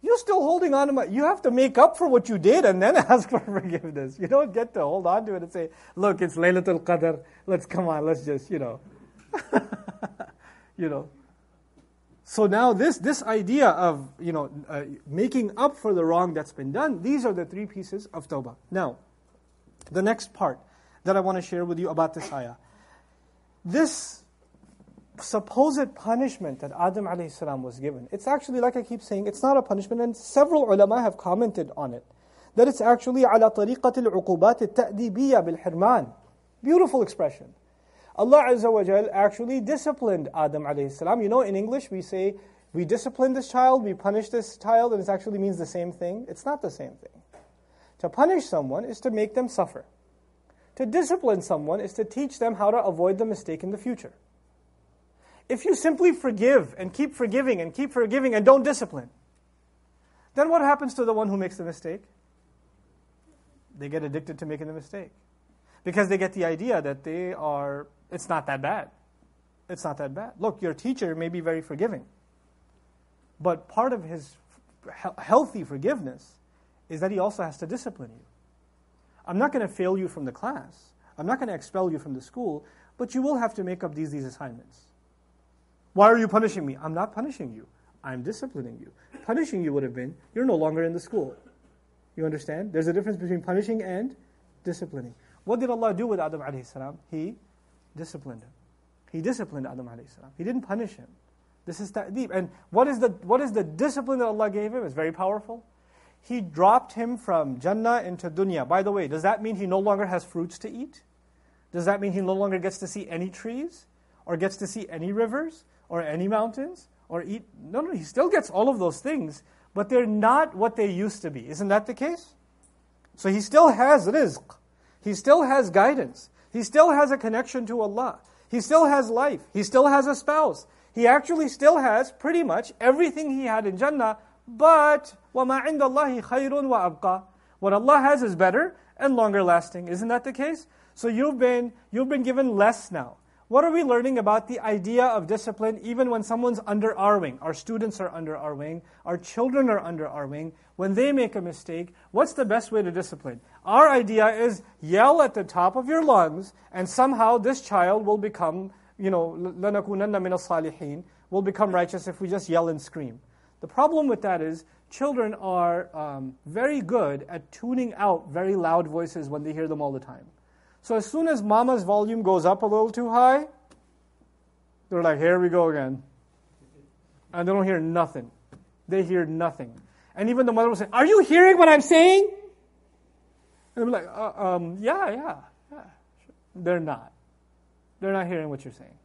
[SPEAKER 1] You're still holding on to my. You have to make up for what you did and then [LAUGHS] ask for forgiveness. You don't get to hold on to it and say, look, it's Laylatul Qadr. Let's come on, let's just, you know. [LAUGHS] you know. So now this, this idea of, you know, uh, making up for the wrong that's been done, these are the three pieces of tawbah. Now, the next part that I want to share with you about this ayah. This supposed punishment that Adam salam was given, it's actually, like I keep saying, it's not a punishment, and several ulama have commented on it. That it's actually على طريقة العقوبات التأديبية بالحرمان. Beautiful expression. Allah Azza wa Jal actually disciplined Adam salam. You know, in English we say, we discipline this child, we punish this child, and it actually means the same thing. It's not the same thing. To punish someone is to make them suffer. To discipline someone is to teach them how to avoid the mistake in the future. If you simply forgive and keep forgiving and keep forgiving and don't discipline, then what happens to the one who makes the mistake? They get addicted to making the mistake. Because they get the idea that they are, it's not that bad. It's not that bad. Look, your teacher may be very forgiving, but part of his healthy forgiveness is that he also has to discipline you. I'm not going to fail you from the class. I'm not going to expel you from the school, but you will have to make up these, these assignments. Why are you punishing me? I'm not punishing you. I'm disciplining you. Punishing you would have been, you're no longer in the school. You understand? There's a difference between punishing and disciplining. What did Allah do with Adam alayhi salam? He disciplined him. He disciplined Adam salam. He didn't punish him. This is ta'deeb. And what is, the, what is the discipline that Allah gave him? It's very powerful. He dropped him from Jannah into dunya. By the way, does that mean he no longer has fruits to eat? Does that mean he no longer gets to see any trees? Or gets to see any rivers? Or any mountains? Or eat? No, no, he still gets all of those things, but they're not what they used to be. Isn't that the case? So he still has rizq. He still has guidance. He still has a connection to Allah. He still has life. He still has a spouse. He actually still has pretty much everything he had in Jannah, but وَمَا عِنْدَ اللَّهِ خَيْرٌ وَأَبْقَى What Allah has is better and longer lasting. Isn't that the case? So you've been, you've been given less now. What are we learning about the idea of discipline even when someone's under our wing? Our students are under our wing, our children are under our wing. When they make a mistake, what's the best way to discipline? Our idea is yell at the top of your lungs, and somehow this child will become, you know, لَنَكُونَنَّ مِنَ الصَّالِحِينَ, will become righteous if we just yell and scream. The problem with that is children are um, very good at tuning out very loud voices when they hear them all the time. So as soon as mama's volume goes up a little too high, they're like, here we go again. And they don't hear nothing. They hear nothing. And even the mother will say, Are you hearing what I'm saying? And be like, uh, um, yeah, yeah, yeah. They're not. They're not hearing what you're saying.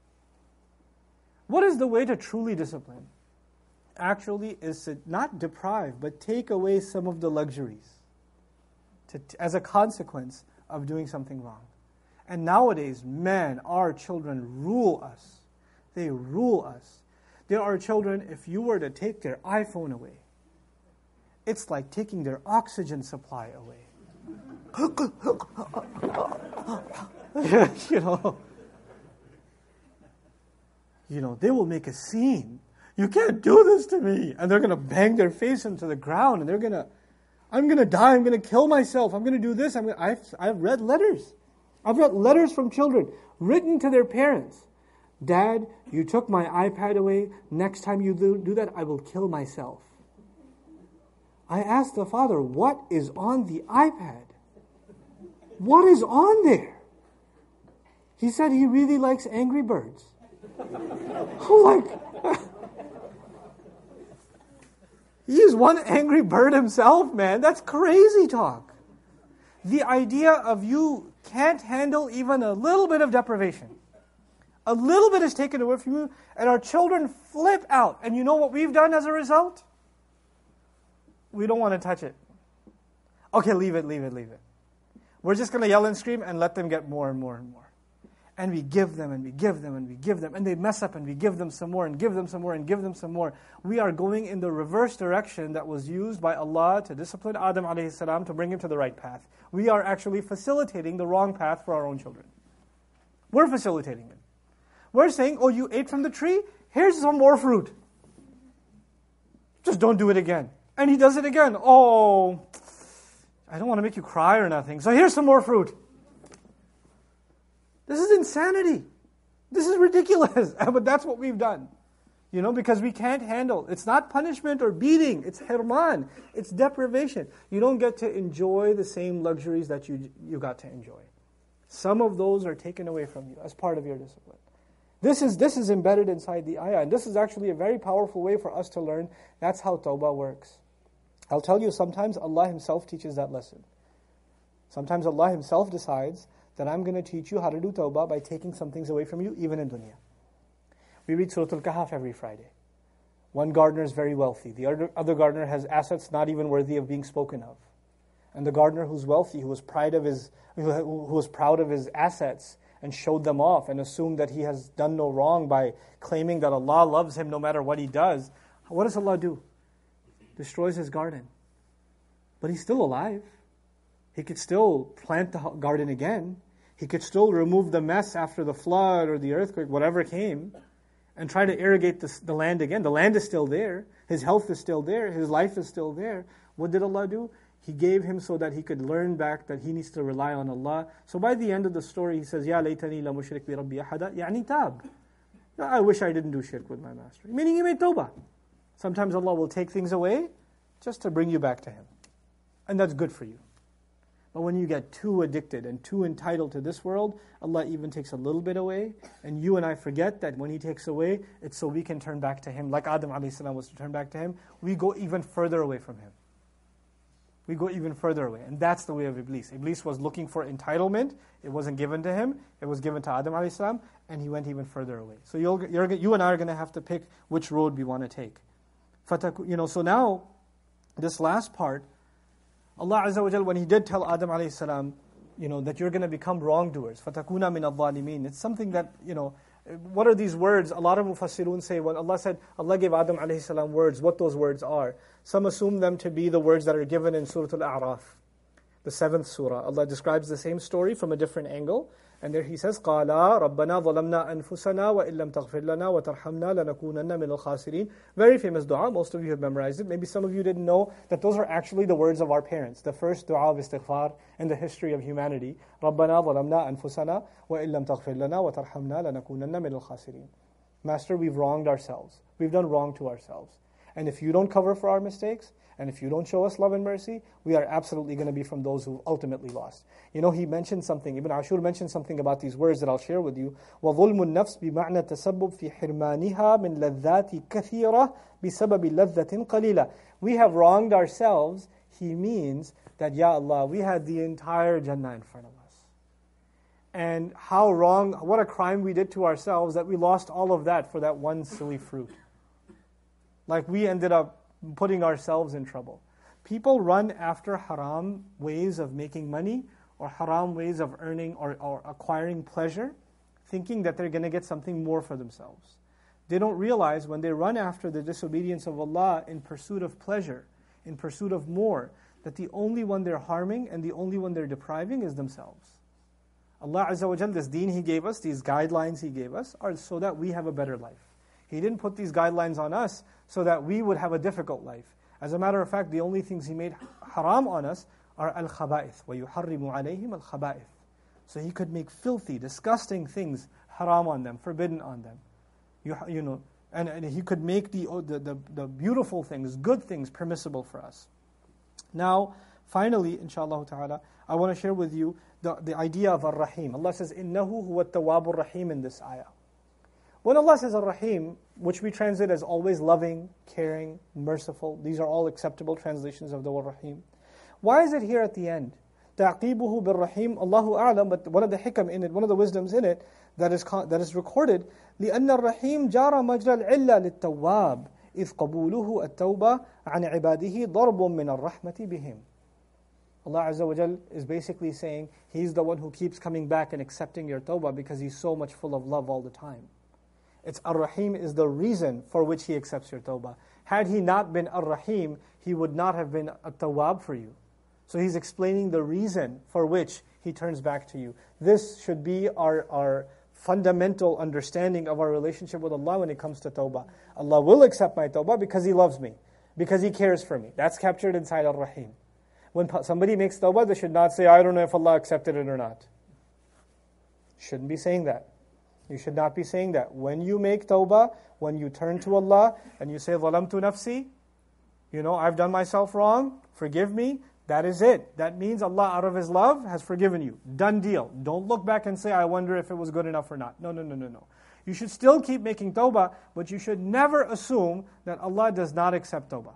[SPEAKER 1] What is the way to truly discipline? Actually, is to not deprive, but take away some of the luxuries to, as a consequence of doing something wrong. And nowadays, men, our children rule us. They rule us. There are children, if you were to take their iPhone away it's like taking their oxygen supply away. [LAUGHS] you know, you know, they will make a scene. You can't do this to me. And they're going to bang their face into the ground and they're going to, I'm going to die. I'm going to kill myself. I'm going to do this. I'm gonna, I've, I've read letters. I've read letters from children written to their parents. Dad, you took my iPad away. Next time you do, that, I will kill myself. I asked the father, What is on the iPad? What is on there? He said he really likes Angry Birds. [LAUGHS] I'm like, he's one angry bird himself, man. That's crazy talk. The idea of you can't handle even a little bit of deprivation. A little bit is taken away from you, and our children flip out. And you know what we've done as a result? We don't want to touch it. Okay, leave it, leave it, leave it. We're just going to yell and scream and let them get more and more and more. And we give them and we give them and we give them. And they mess up and we give them some more and give them some more and give them some more. We are going in the reverse direction that was used by Allah to discipline Adam alayhi to bring him to the right path. We are actually facilitating the wrong path for our own children. We're facilitating it. We're saying, oh, you ate from the tree? Here's some more fruit. Just don't do it again. And he does it again. Oh, I don't want to make you cry or nothing. So here's some more fruit. This is insanity. This is ridiculous. [LAUGHS] but that's what we've done. You know, because we can't handle. It's not punishment or beating. It's hirman. It's deprivation. You don't get to enjoy the same luxuries that you, you got to enjoy. Some of those are taken away from you as part of your discipline. This is, this is embedded inside the ayah. And this is actually a very powerful way for us to learn. That's how tawbah works. I'll tell you, sometimes Allah Himself teaches that lesson. Sometimes Allah Himself decides that I'm going to teach you how to do tawbah by taking some things away from you, even in dunya. We read Surah Al Kahf every Friday. One gardener is very wealthy, the other, other gardener has assets not even worthy of being spoken of. And the gardener who's wealthy, who was, proud of his, who was proud of his assets, and showed them off and assumed that he has done no wrong by claiming that Allah loves him no matter what he does, what does Allah do? Destroys his garden. But he's still alive. He could still plant the garden again. He could still remove the mess after the flood or the earthquake, whatever came, and try to irrigate the, the land again. The land is still there. His health is still there. His life is still there. What did Allah do? He gave him so that he could learn back that he needs to rely on Allah. So by the end of the story, he says, Ya laytani la mushrik bi rabbi ahada, yani tab. I wish I didn't do shirk with my master. Meaning he made tawbah. Sometimes Allah will take things away just to bring you back to Him. And that's good for you. But when you get too addicted and too entitled to this world, Allah even takes a little bit away, and you and I forget that when He takes away, it's so we can turn back to Him. Like Adam salam was to turn back to Him, we go even further away from Him. We go even further away. And that's the way of Iblis. Iblis was looking for entitlement. It wasn't given to him. It was given to Adam salam, and he went even further away. So you you and I are going to have to pick which road we want to take. You know, so now, this last part, Allah Azza wa when He did tell Adam alayhi salam, you know, that you're going to become wrongdoers, فَتَكُونَ min al-zalimin. It's something that, you know, what are these words? A lot of mufassirun say, when Allah said, Allah gave Adam alayhi salam words, what those words are. Some assume them to be the words that are given in Surah Al-A'raf, the seventh surah. Allah describes the same story from a different angle. And there he says, قَالَ رَبَّنَا ظَلَمْنَا أَنفُسَنَا وَإِن لَمْ تَغْفِرْ لَنَا وَتَرْحَمْنَا لَنَكُونَنَّ مِنَ الْخَاسِرِينَ Very famous dua, most of you have memorized it. Maybe some of you didn't know that those are actually the words of our parents. The first dua of istighfar in the history of humanity. رَبَّنَا ظَلَمْنَا أَنفُسَنَا وَإِن لَمْ تَغْفِرْ لَنَا وَتَرْحَمْنَا لَنَكُونَنَّ مِنَ الْخَاسِرِينَ Master, we've wronged ourselves. We've done wrong to ourselves. And if you don't cover for our mistakes, and if you don't show us love and mercy, we are absolutely going to be from those who ultimately lost. You know, he mentioned something, Ibn Ashur mentioned something about these words that I'll share with you. وَظُلْمُ النَّفْسِ بِمَعْنَى التَّسَبُّبْ فِي حِرْمَانِهَا مِنْ لَذَّاتِ كَثِيرَةٍ بِسَبَبِ لَذَّةٍ قَلِيلَةٍ We have wronged ourselves. He means that, Ya Allah, we had the entire Jannah in front of us. And how wrong, what a crime we did to ourselves that we lost all of that for that one silly fruit. Like we ended up putting ourselves in trouble. People run after haram ways of making money or haram ways of earning or, or acquiring pleasure, thinking that they're going to get something more for themselves. They don't realize when they run after the disobedience of Allah in pursuit of pleasure, in pursuit of more, that the only one they're harming and the only one they're depriving is themselves. Allah Azza wa Jal, this deen He gave us, these guidelines He gave us, are so that we have a better life. He didn't put these guidelines on us so that we would have a difficult life. As a matter of fact, the only things He made haram on us are al khaba'ith. وَيُحَرِّمُ عَلَيْهِمْ الْخَبَائِث So He could make filthy, disgusting things haram on them, forbidden on them. You, you know, and, and He could make the, the, the, the beautiful things, good things, permissible for us. Now, finally, inshallah ta'ala, I want to share with you the, the idea of Ar-Rahim. Allah says, إِنَّهُ هُوَ التَّوَّابُ الرَّحِيمُ in this ayah. When Allah says Ar-Rahim, which we translate as always loving, caring, merciful, these are all acceptable translations of the word Rahim. Why is it here at the end? تعقيبه بالرحيم Allahu أعلم but one of the hikam in it, one of the wisdoms in it that is, that is recorded لأن الرحيم جار مجرى العلة للتواب إذ قبوله التوبة عن عباده ضرب من الرحمة بهم Allah Azza wa Jal is basically saying He's the one who keeps coming back and accepting your tawbah because He's so much full of love all the time. It's Ar-Rahim is the reason for which He accepts your tawbah. Had He not been Ar-Rahim, He would not have been a tawab for you. So He's explaining the reason for which He turns back to you. This should be our, our fundamental understanding of our relationship with Allah when it comes to tawbah. Allah will accept my tawbah because He loves me, because He cares for me. That's captured inside Ar-Rahim. When somebody makes tawbah, they should not say, I don't know if Allah accepted it or not. Shouldn't be saying that. You should not be saying that. When you make tawbah, when you turn to Allah and you say, ظَلَمْتُ nafsi, you know, I've done myself wrong, forgive me, that is it. That means Allah, out of His love, has forgiven you. Done deal. Don't look back and say, I wonder if it was good enough or not. No, no, no, no, no. You should still keep making tawbah, but you should never assume that Allah does not accept tawbah.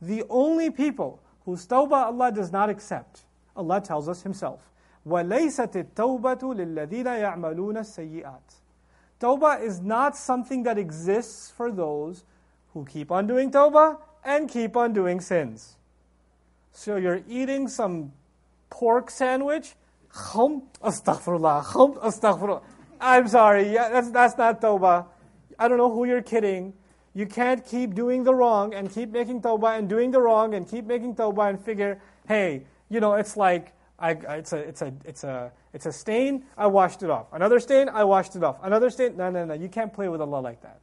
[SPEAKER 1] The only people whose tawbah Allah does not accept. Allah tells us Himself. وَلَيْسَتِ التَّوْبَةُ لِلَّذِينَ يَعْمَلُونَ السَّيِّئَاتِ Tawbah is not something that exists for those who keep on doing tawbah and keep on doing sins. So you're eating some pork sandwich, khum, astaghfirullah, khum, astaghfirullah. I'm sorry, yeah, that's, that's not tawbah. I don't know who you're kidding. You can't keep doing the wrong and keep making tawbah and doing the wrong and keep making tawbah and figure, hey, you know, it's like I, it's a it's a it's a it's a stain. I washed it off. Another stain. I washed it off. Another stain. No, no, no. You can't play with Allah like that.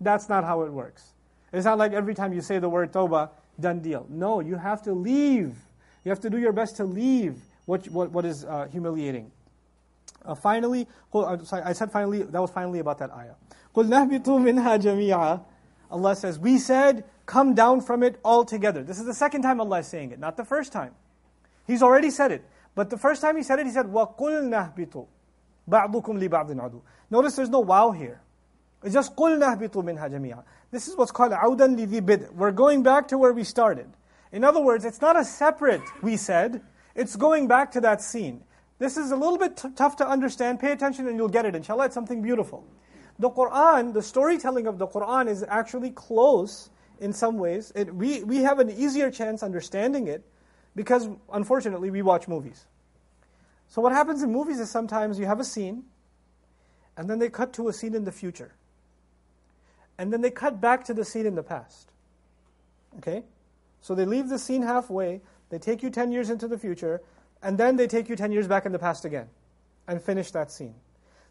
[SPEAKER 1] That's not how it works. It's not like every time you say the word tawbah, done deal. No, you have to leave. You have to do your best to leave what what, what is uh, humiliating. Uh, finally, I said finally. That was finally about that ayah. قُلْ نَهْبِطُوا مِنْهَا جَمِيعًا Allah says, we said, come down from it all together. This is the second time Allah is saying it, not the first time. He's already said it. But the first time he said it, he said, وَقُلْنَا اهْبِطُوا بَعْضُكُمْ لِبَعْضٍ عَدُوٍ Notice there's no waw here. It's just قُلْنَا اهْبِطُوا مِنْهَا جَمِيعًا This is what's called عَوْدًا لِذِي We're going back to where we started. In other words, it's not a separate we said, it's going back to that scene. This is a little bit t- tough to understand. Pay attention and you'll get it, inshallah. It's something beautiful. The Quran, the storytelling of the Quran is actually close in some ways. It, we, we have an easier chance understanding it because, unfortunately, we watch movies. So, what happens in movies is sometimes you have a scene, and then they cut to a scene in the future. And then they cut back to the scene in the past. Okay? So they leave the scene halfway, they take you 10 years into the future, and then they take you 10 years back in the past again and finish that scene.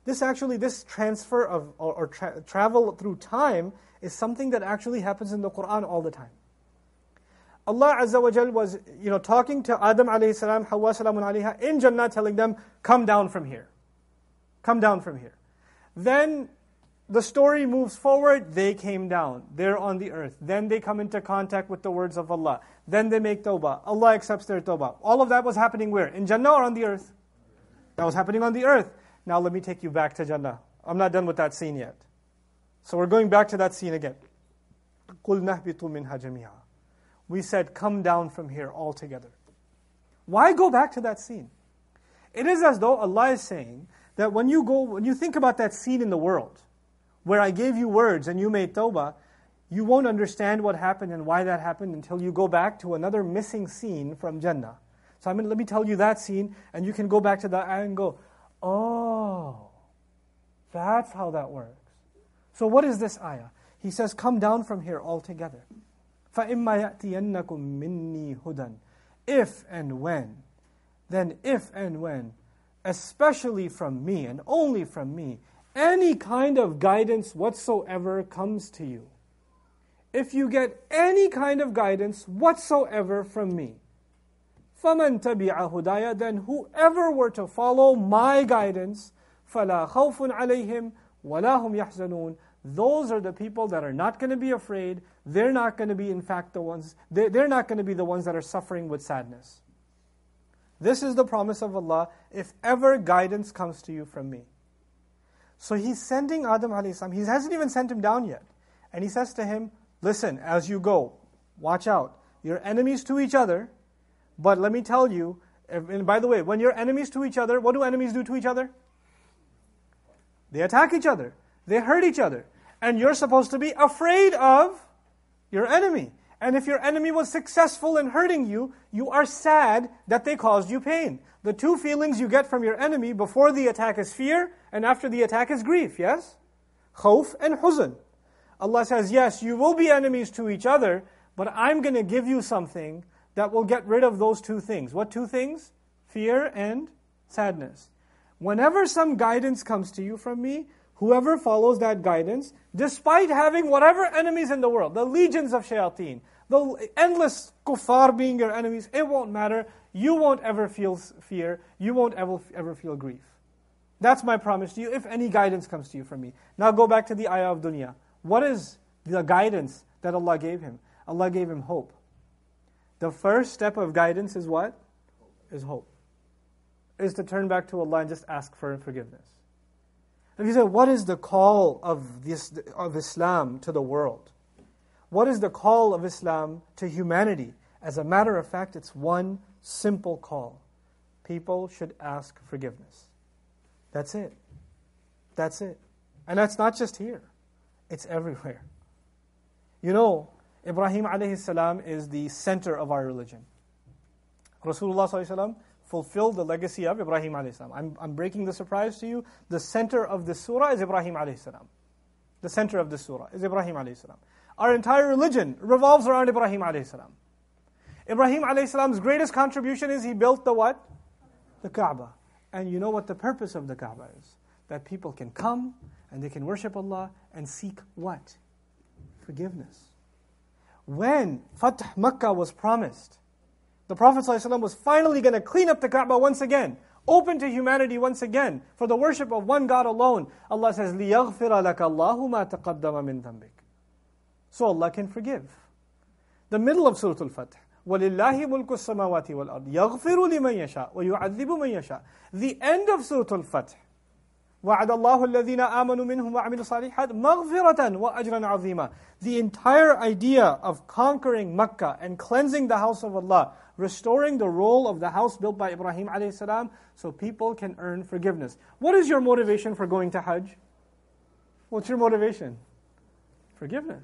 [SPEAKER 1] This actually, this transfer of or, or tra- travel through time is something that actually happens in the Quran all the time. Allah Azza wa Jal was, you know, talking to Adam alayhi salam, Hawa salamun alayha, in Jannah telling them, come down from here. Come down from here. Then the story moves forward, they came down. They're on the earth. Then they come into contact with the words of Allah. Then they make tawbah. Allah accepts their tawbah. All of that was happening where? In Jannah or on the earth? That was happening on the earth. Now let me take you back to Jannah. I'm not done with that scene yet. So we're going back to that scene again. قُلْ نَهْبِطُوا مِنْهَا جَمِيعًا we said, come down from here altogether. Why go back to that scene? It is as though Allah is saying that when you go, when you think about that scene in the world, where I gave you words and you made tawbah, you won't understand what happened and why that happened until you go back to another missing scene from Jannah. So I mean, let me tell you that scene, and you can go back to that and go, Oh, that's how that works. So, what is this ayah? He says, Come down from here altogether. فَإِمَّا يَأْتِيَنَّكُم مِّنِّي هُدًى If and when, then if and when, especially from me and only from me, any kind of guidance whatsoever comes to you. If you get any kind of guidance whatsoever from me, فَمَن تَبِعَ هُدَايَ Then whoever were to follow my guidance, فَلَا خَوْفٌ عَلَيْهِمْ وَلَا هُمْ يَحْزَنُونَ Those are the people that are not going to be afraid. They're not going to be, in fact, the ones, they're not going to be the ones that are suffering with sadness. This is the promise of Allah if ever guidance comes to you from me. So he's sending Adam alayhi. He hasn't even sent him down yet. And he says to him, Listen, as you go, watch out. You're enemies to each other, but let me tell you, and by the way, when you're enemies to each other, what do enemies do to each other? They attack each other, they hurt each other. And you're supposed to be afraid of your enemy. And if your enemy was successful in hurting you, you are sad that they caused you pain. The two feelings you get from your enemy before the attack is fear, and after the attack is grief, yes? Khawf and huzn. Allah says, yes, you will be enemies to each other, but I'm going to give you something that will get rid of those two things. What two things? Fear and sadness. Whenever some guidance comes to you from me, whoever follows that guidance, despite having whatever enemies in the world, the legions of shayateen, the endless kuffar being your enemies, it won't matter. You won't ever feel fear. You won't ever, ever feel grief. That's my promise to you if any guidance comes to you from me. Now go back to the ayah of dunya. What is the guidance that Allah gave him? Allah gave him hope. The first step of guidance is what? Is hope. Is to turn back to Allah and just ask for forgiveness. If you say, what is the call of, this, of Islam to the world? What is the call of Islam to humanity? As a matter of fact, it's one simple call. People should ask forgiveness. That's it. That's it. And that's not just here, it's everywhere. You know, Ibrahim alayhi salam is the center of our religion. Rasulullah fulfilled the legacy of Ibrahim alayhi salam. I'm, I'm breaking the surprise to you. The center of the surah is Ibrahim alayhi salam. The center of the surah is Ibrahim alayhi salam. Our entire religion revolves around Ibrahim alayhi salam. Ibrahim alayhi salam's greatest contribution is he built the what? The Kaaba. And you know what the purpose of the Kaaba is? That people can come and they can worship Allah and seek what? Forgiveness. When Fath Makkah was promised, the Prophet ﷺ was finally going to clean up the Kaaba once again, open to humanity once again for the worship of one God alone. Allah says, لِيَغْفِرَ لَكَ اللَّهُ مَا تَقَدَّمَ مِن ذَنْبِكَ So Allah can forgive. The middle of Surah Al-Fath. وَلِلَّهِ مُلْكُ السَّمَاوَاتِ وَالْأَرْضِ يَغْفِرُ لِمَن يَشَاءُ وَيُعَذِّبُ مَن يَشَاءُ The end of Surah Al-Fath. وعد الله الذين آمنوا منهم وعملوا الصالحات مغفرة وأجرا عظيما The entire idea of conquering Mecca and cleansing the house of Allah restoring the role of the house built by Ibrahim alayhi so people can earn forgiveness. What is your motivation for going to Hajj? What's your motivation? Forgiveness.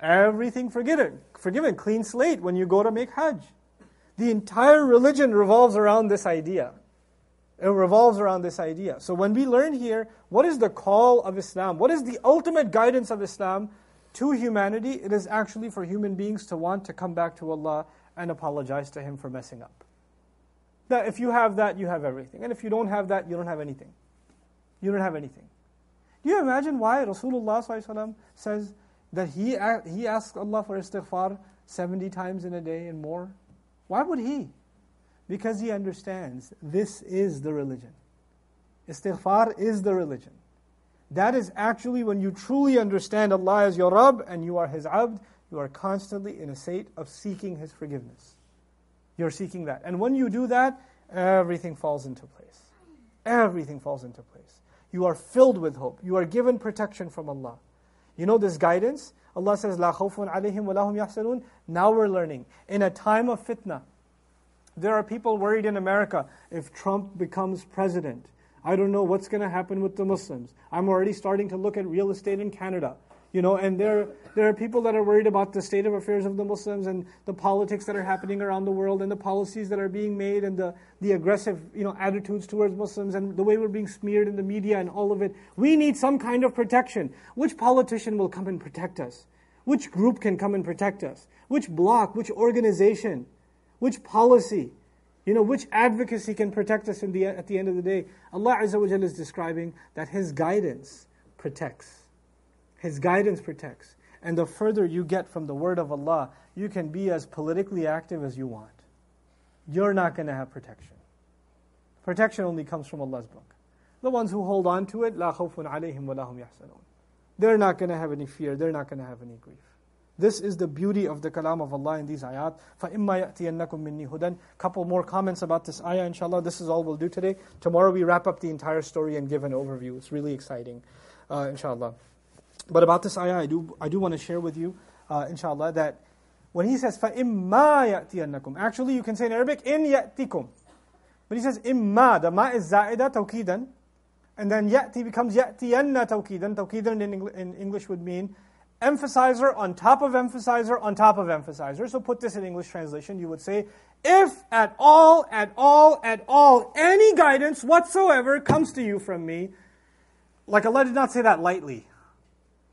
[SPEAKER 1] Everything forgiven, forgiven, clean slate when you go to make Hajj. The entire religion revolves around this idea. It revolves around this idea. So when we learn here, what is the call of Islam? What is the ultimate guidance of Islam to humanity? It is actually for human beings to want to come back to Allah and apologize to Him for messing up. That if you have that, you have everything. And if you don't have that, you don't have anything. You don't have anything. Do you imagine why Rasulullah says, that he, he asks Allah for istighfar 70 times in a day and more? Why would he? Because he understands this is the religion. Istighfar is the religion. That is actually when you truly understand Allah as your Rabb and you are His Abd, you are constantly in a state of seeking His forgiveness. You're seeking that. And when you do that, everything falls into place. Everything falls into place. You are filled with hope. You are given protection from Allah. You know this guidance? Allah says, La khawfun alayhim wa lahum yahzanun. Now we're learning. In a time of fitna, there are people worried in America if Trump becomes president. I don't know what's going to happen with the Muslims. I'm already starting to look at real estate in Canada. You know, and there, there are people that are worried about the state of affairs of the Muslims and the politics that are happening around the world and the policies that are being made and the, the aggressive, you know, attitudes towards Muslims and the way we're being smeared in the media and all of it. We need some kind of protection. Which politician will come and protect us? Which group can come and protect us? Which block, which organization, which policy, you know, which advocacy can protect us the, at the end of the day? Allah Azza wa is describing that His guidance protects. His guidance protects. And the further you get from the word of Allah, you can be as politically active as you want. You're not going to have protection. Protection only comes from Allah's book. The ones who hold on to it, لا خوف عليهم ولا هم يحزنون. They're not going to have any fear, they're not going to have any grief. This is the beauty of the kalam of Allah in these ayat. فَإِمَّا يَأْتِيَنَّكُم مِّنِّي هُدًى Couple more comments about this ayah, inshallah. This is all we'll do today. Tomorrow we wrap up the entire story and give an overview. It's really exciting, uh, inshallah. But about this ayah, I do, I do want to share with you, uh, inshallah, that when he says, فَإِمَّا يَأْتِيَنَّكُم Actually, you can say in Arabic, إِن يَأْتِكُم But he says, إِمَّا The ma is za'ida, tawqidan. And then ya'ti becomes ya'tiyanna tawqidan. Tawqidan in, in English would mean emphasizer on top of emphasizer on top of emphasizer. So put this in English translation, you would say, if at all, at all, at all, any guidance whatsoever comes to you from me, like Allah did not say that lightly.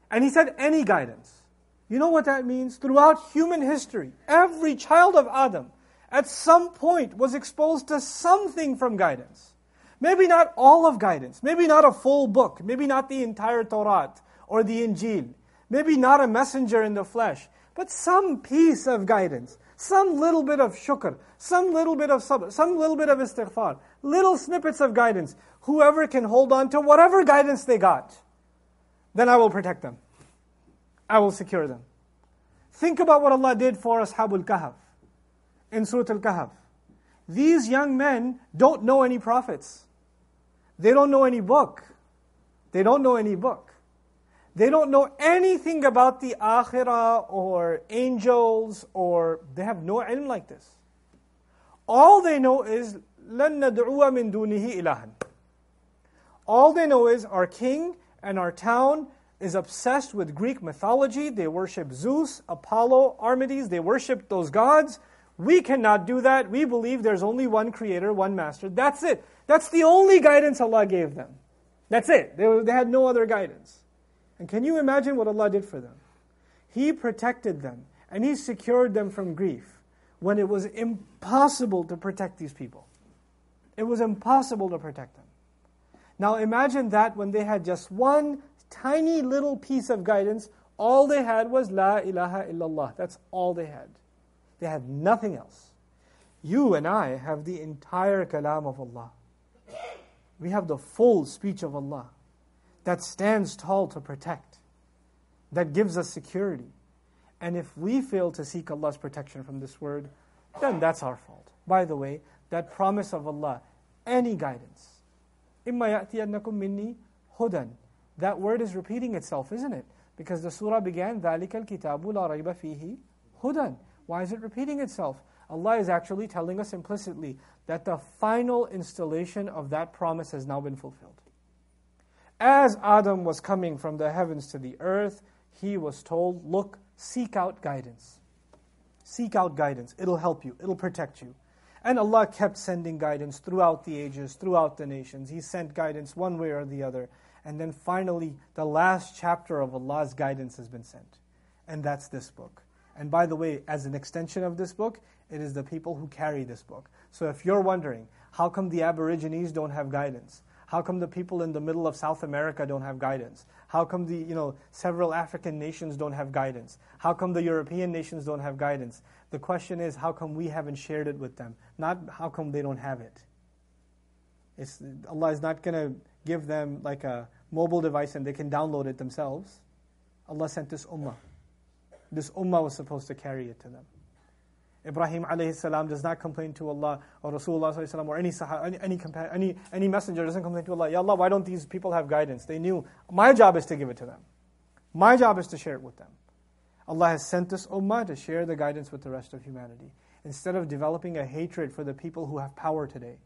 [SPEAKER 1] And He said any guidance. You know what that means? Throughout human history, every child of Adam at some point was exposed to something from guidance. Maybe not all of guidance, maybe not a full book, maybe not the entire Torah or the Injil, maybe not a messenger in the flesh, but some piece of guidance, some little bit of shukr, some little bit of sabr, some little bit of istighfar, little snippets of guidance. Whoever can hold on to whatever guidance they got, then I will protect them. I will secure them. Think about what Allah did for Ashabul Kahf in Surah Al Kahf. These young men don't know any prophets. They don't know any book. They don't know any book. They don't know anything about the akhirah or angels or they have no ilm like this. All they know is لَن نَدْعُوَ مِن دُونِهِ إِلَهًا All they know is our king and our town is obsessed with Greek mythology. They worship Zeus, Apollo, Artemis. They worship those gods. We cannot do that. We believe there's only one creator, one master. That's it. That's the only guidance Allah gave them. That's it. They, they had no other guidance. And can you imagine what Allah did for them? He protected them and He secured them from grief when it was impossible to protect these people. It was impossible to protect them. Now imagine that when they had just one tiny little piece of guidance, all they had was La ilaha illallah. That's all they had. They had nothing else. You and I have the entire kalam of Allah. We have the full speech of Allah that stands tall to protect, that gives us security. And if we fail to seek Allah's protection from this word, then that's our fault. By the way, that promise of Allah, any guidance. إِمَّا يَأْتِيَنَّكُم مِّنِّي هُدًى That word is repeating itself, isn't it? Because the surah began, ذَلِكَ الْكِتَابُ لَا رَيْبَ فِيهِ هُدًى Why is it repeating itself? Allah is actually telling us implicitly that the final installation of that promise has now been fulfilled. As Adam was coming from the heavens to the earth, he was told, Look, seek out guidance. Seek out guidance. It'll help you, it'll protect you. And Allah kept sending guidance throughout the ages, throughout the nations. He sent guidance one way or the other. And then finally, the last chapter of Allah's guidance has been sent. And that's this book. And by the way, as an extension of this book, it is the people who carry this book. So if you're wondering, how come the Aborigines don't have guidance? How come the people in the middle of South America don't have guidance? How come the, you know, several African nations don't have guidance? How come the European nations don't have guidance? The question is, how come we haven't shared it with them? Not how come they don't have it. It's, Allah is not going to give them like a mobile device and they can download it themselves. Allah sent this ummah. This ummah was supposed to carry it to them. Ibrahim alayhi salam does not complain to Allah or Rasulullah or any, any, any, any, any messenger doesn't complain to Allah, Ya Allah, why don't these people have guidance? They knew, my job is to give it to them. My job is to share it with them. Allah has sent this ummah to share the guidance with the rest of humanity. Instead of developing a hatred for the people who have power today,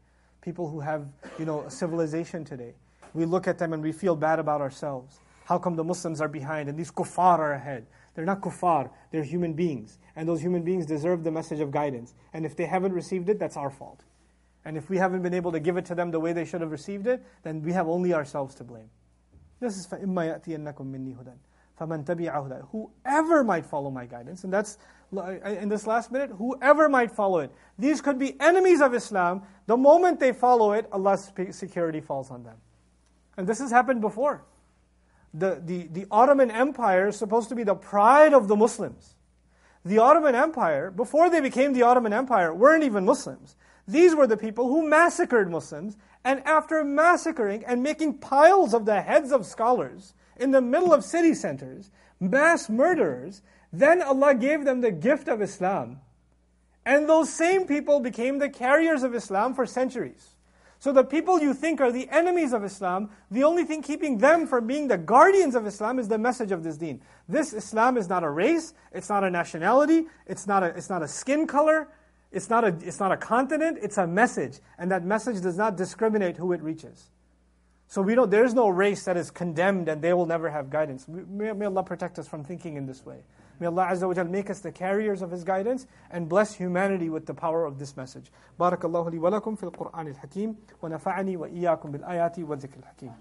[SPEAKER 1] people who have you know, civilization today, we look at them and we feel bad about ourselves. How come the Muslims are behind and these kuffar are ahead? They're not kuffar, they're human beings. And those human beings deserve the message of guidance. And if they haven't received it, that's our fault. And if we haven't been able to give it to them the way they should have received it, then we have only ourselves to blame. This is فَإِمَّا يَأْتِيَنَّكُم مِّنِّي هُدًى فَمَنْ تَبِعَ هُدَى Whoever might follow my guidance, and that's, in this last minute, whoever might follow it. These could be enemies of Islam. The moment they follow it, Allah's security falls on them. And this has happened before. The, the, the Ottoman Empire is supposed to be the pride of the Muslims. The Ottoman Empire, before they became the Ottoman Empire, weren't even Muslims. These were the people who massacred Muslims, and after massacring and making piles of the heads of scholars in the middle of city centers, mass murderers, then Allah gave them the gift of Islam. And those same people became the carriers of Islam for centuries. So the people you think are the enemies of Islam, the only thing keeping them from being the guardians of Islam is the message of this deen. This Islam is not a race, it's not a nationality, it's not a, it's not a skin color, it's not, a, it's not a continent, it's a message. And that message does not discriminate who it reaches. So we don't, there's no race that is condemned and they will never have guidance. May, may Allah protect us from thinking in this way. May Allah Azza wa make us the carriers of His guidance and bless humanity with the power of this message. بارك الله لي ولكم في القرآن الحكيم ونفعني وإياكم بالآيات والذكر الحكيم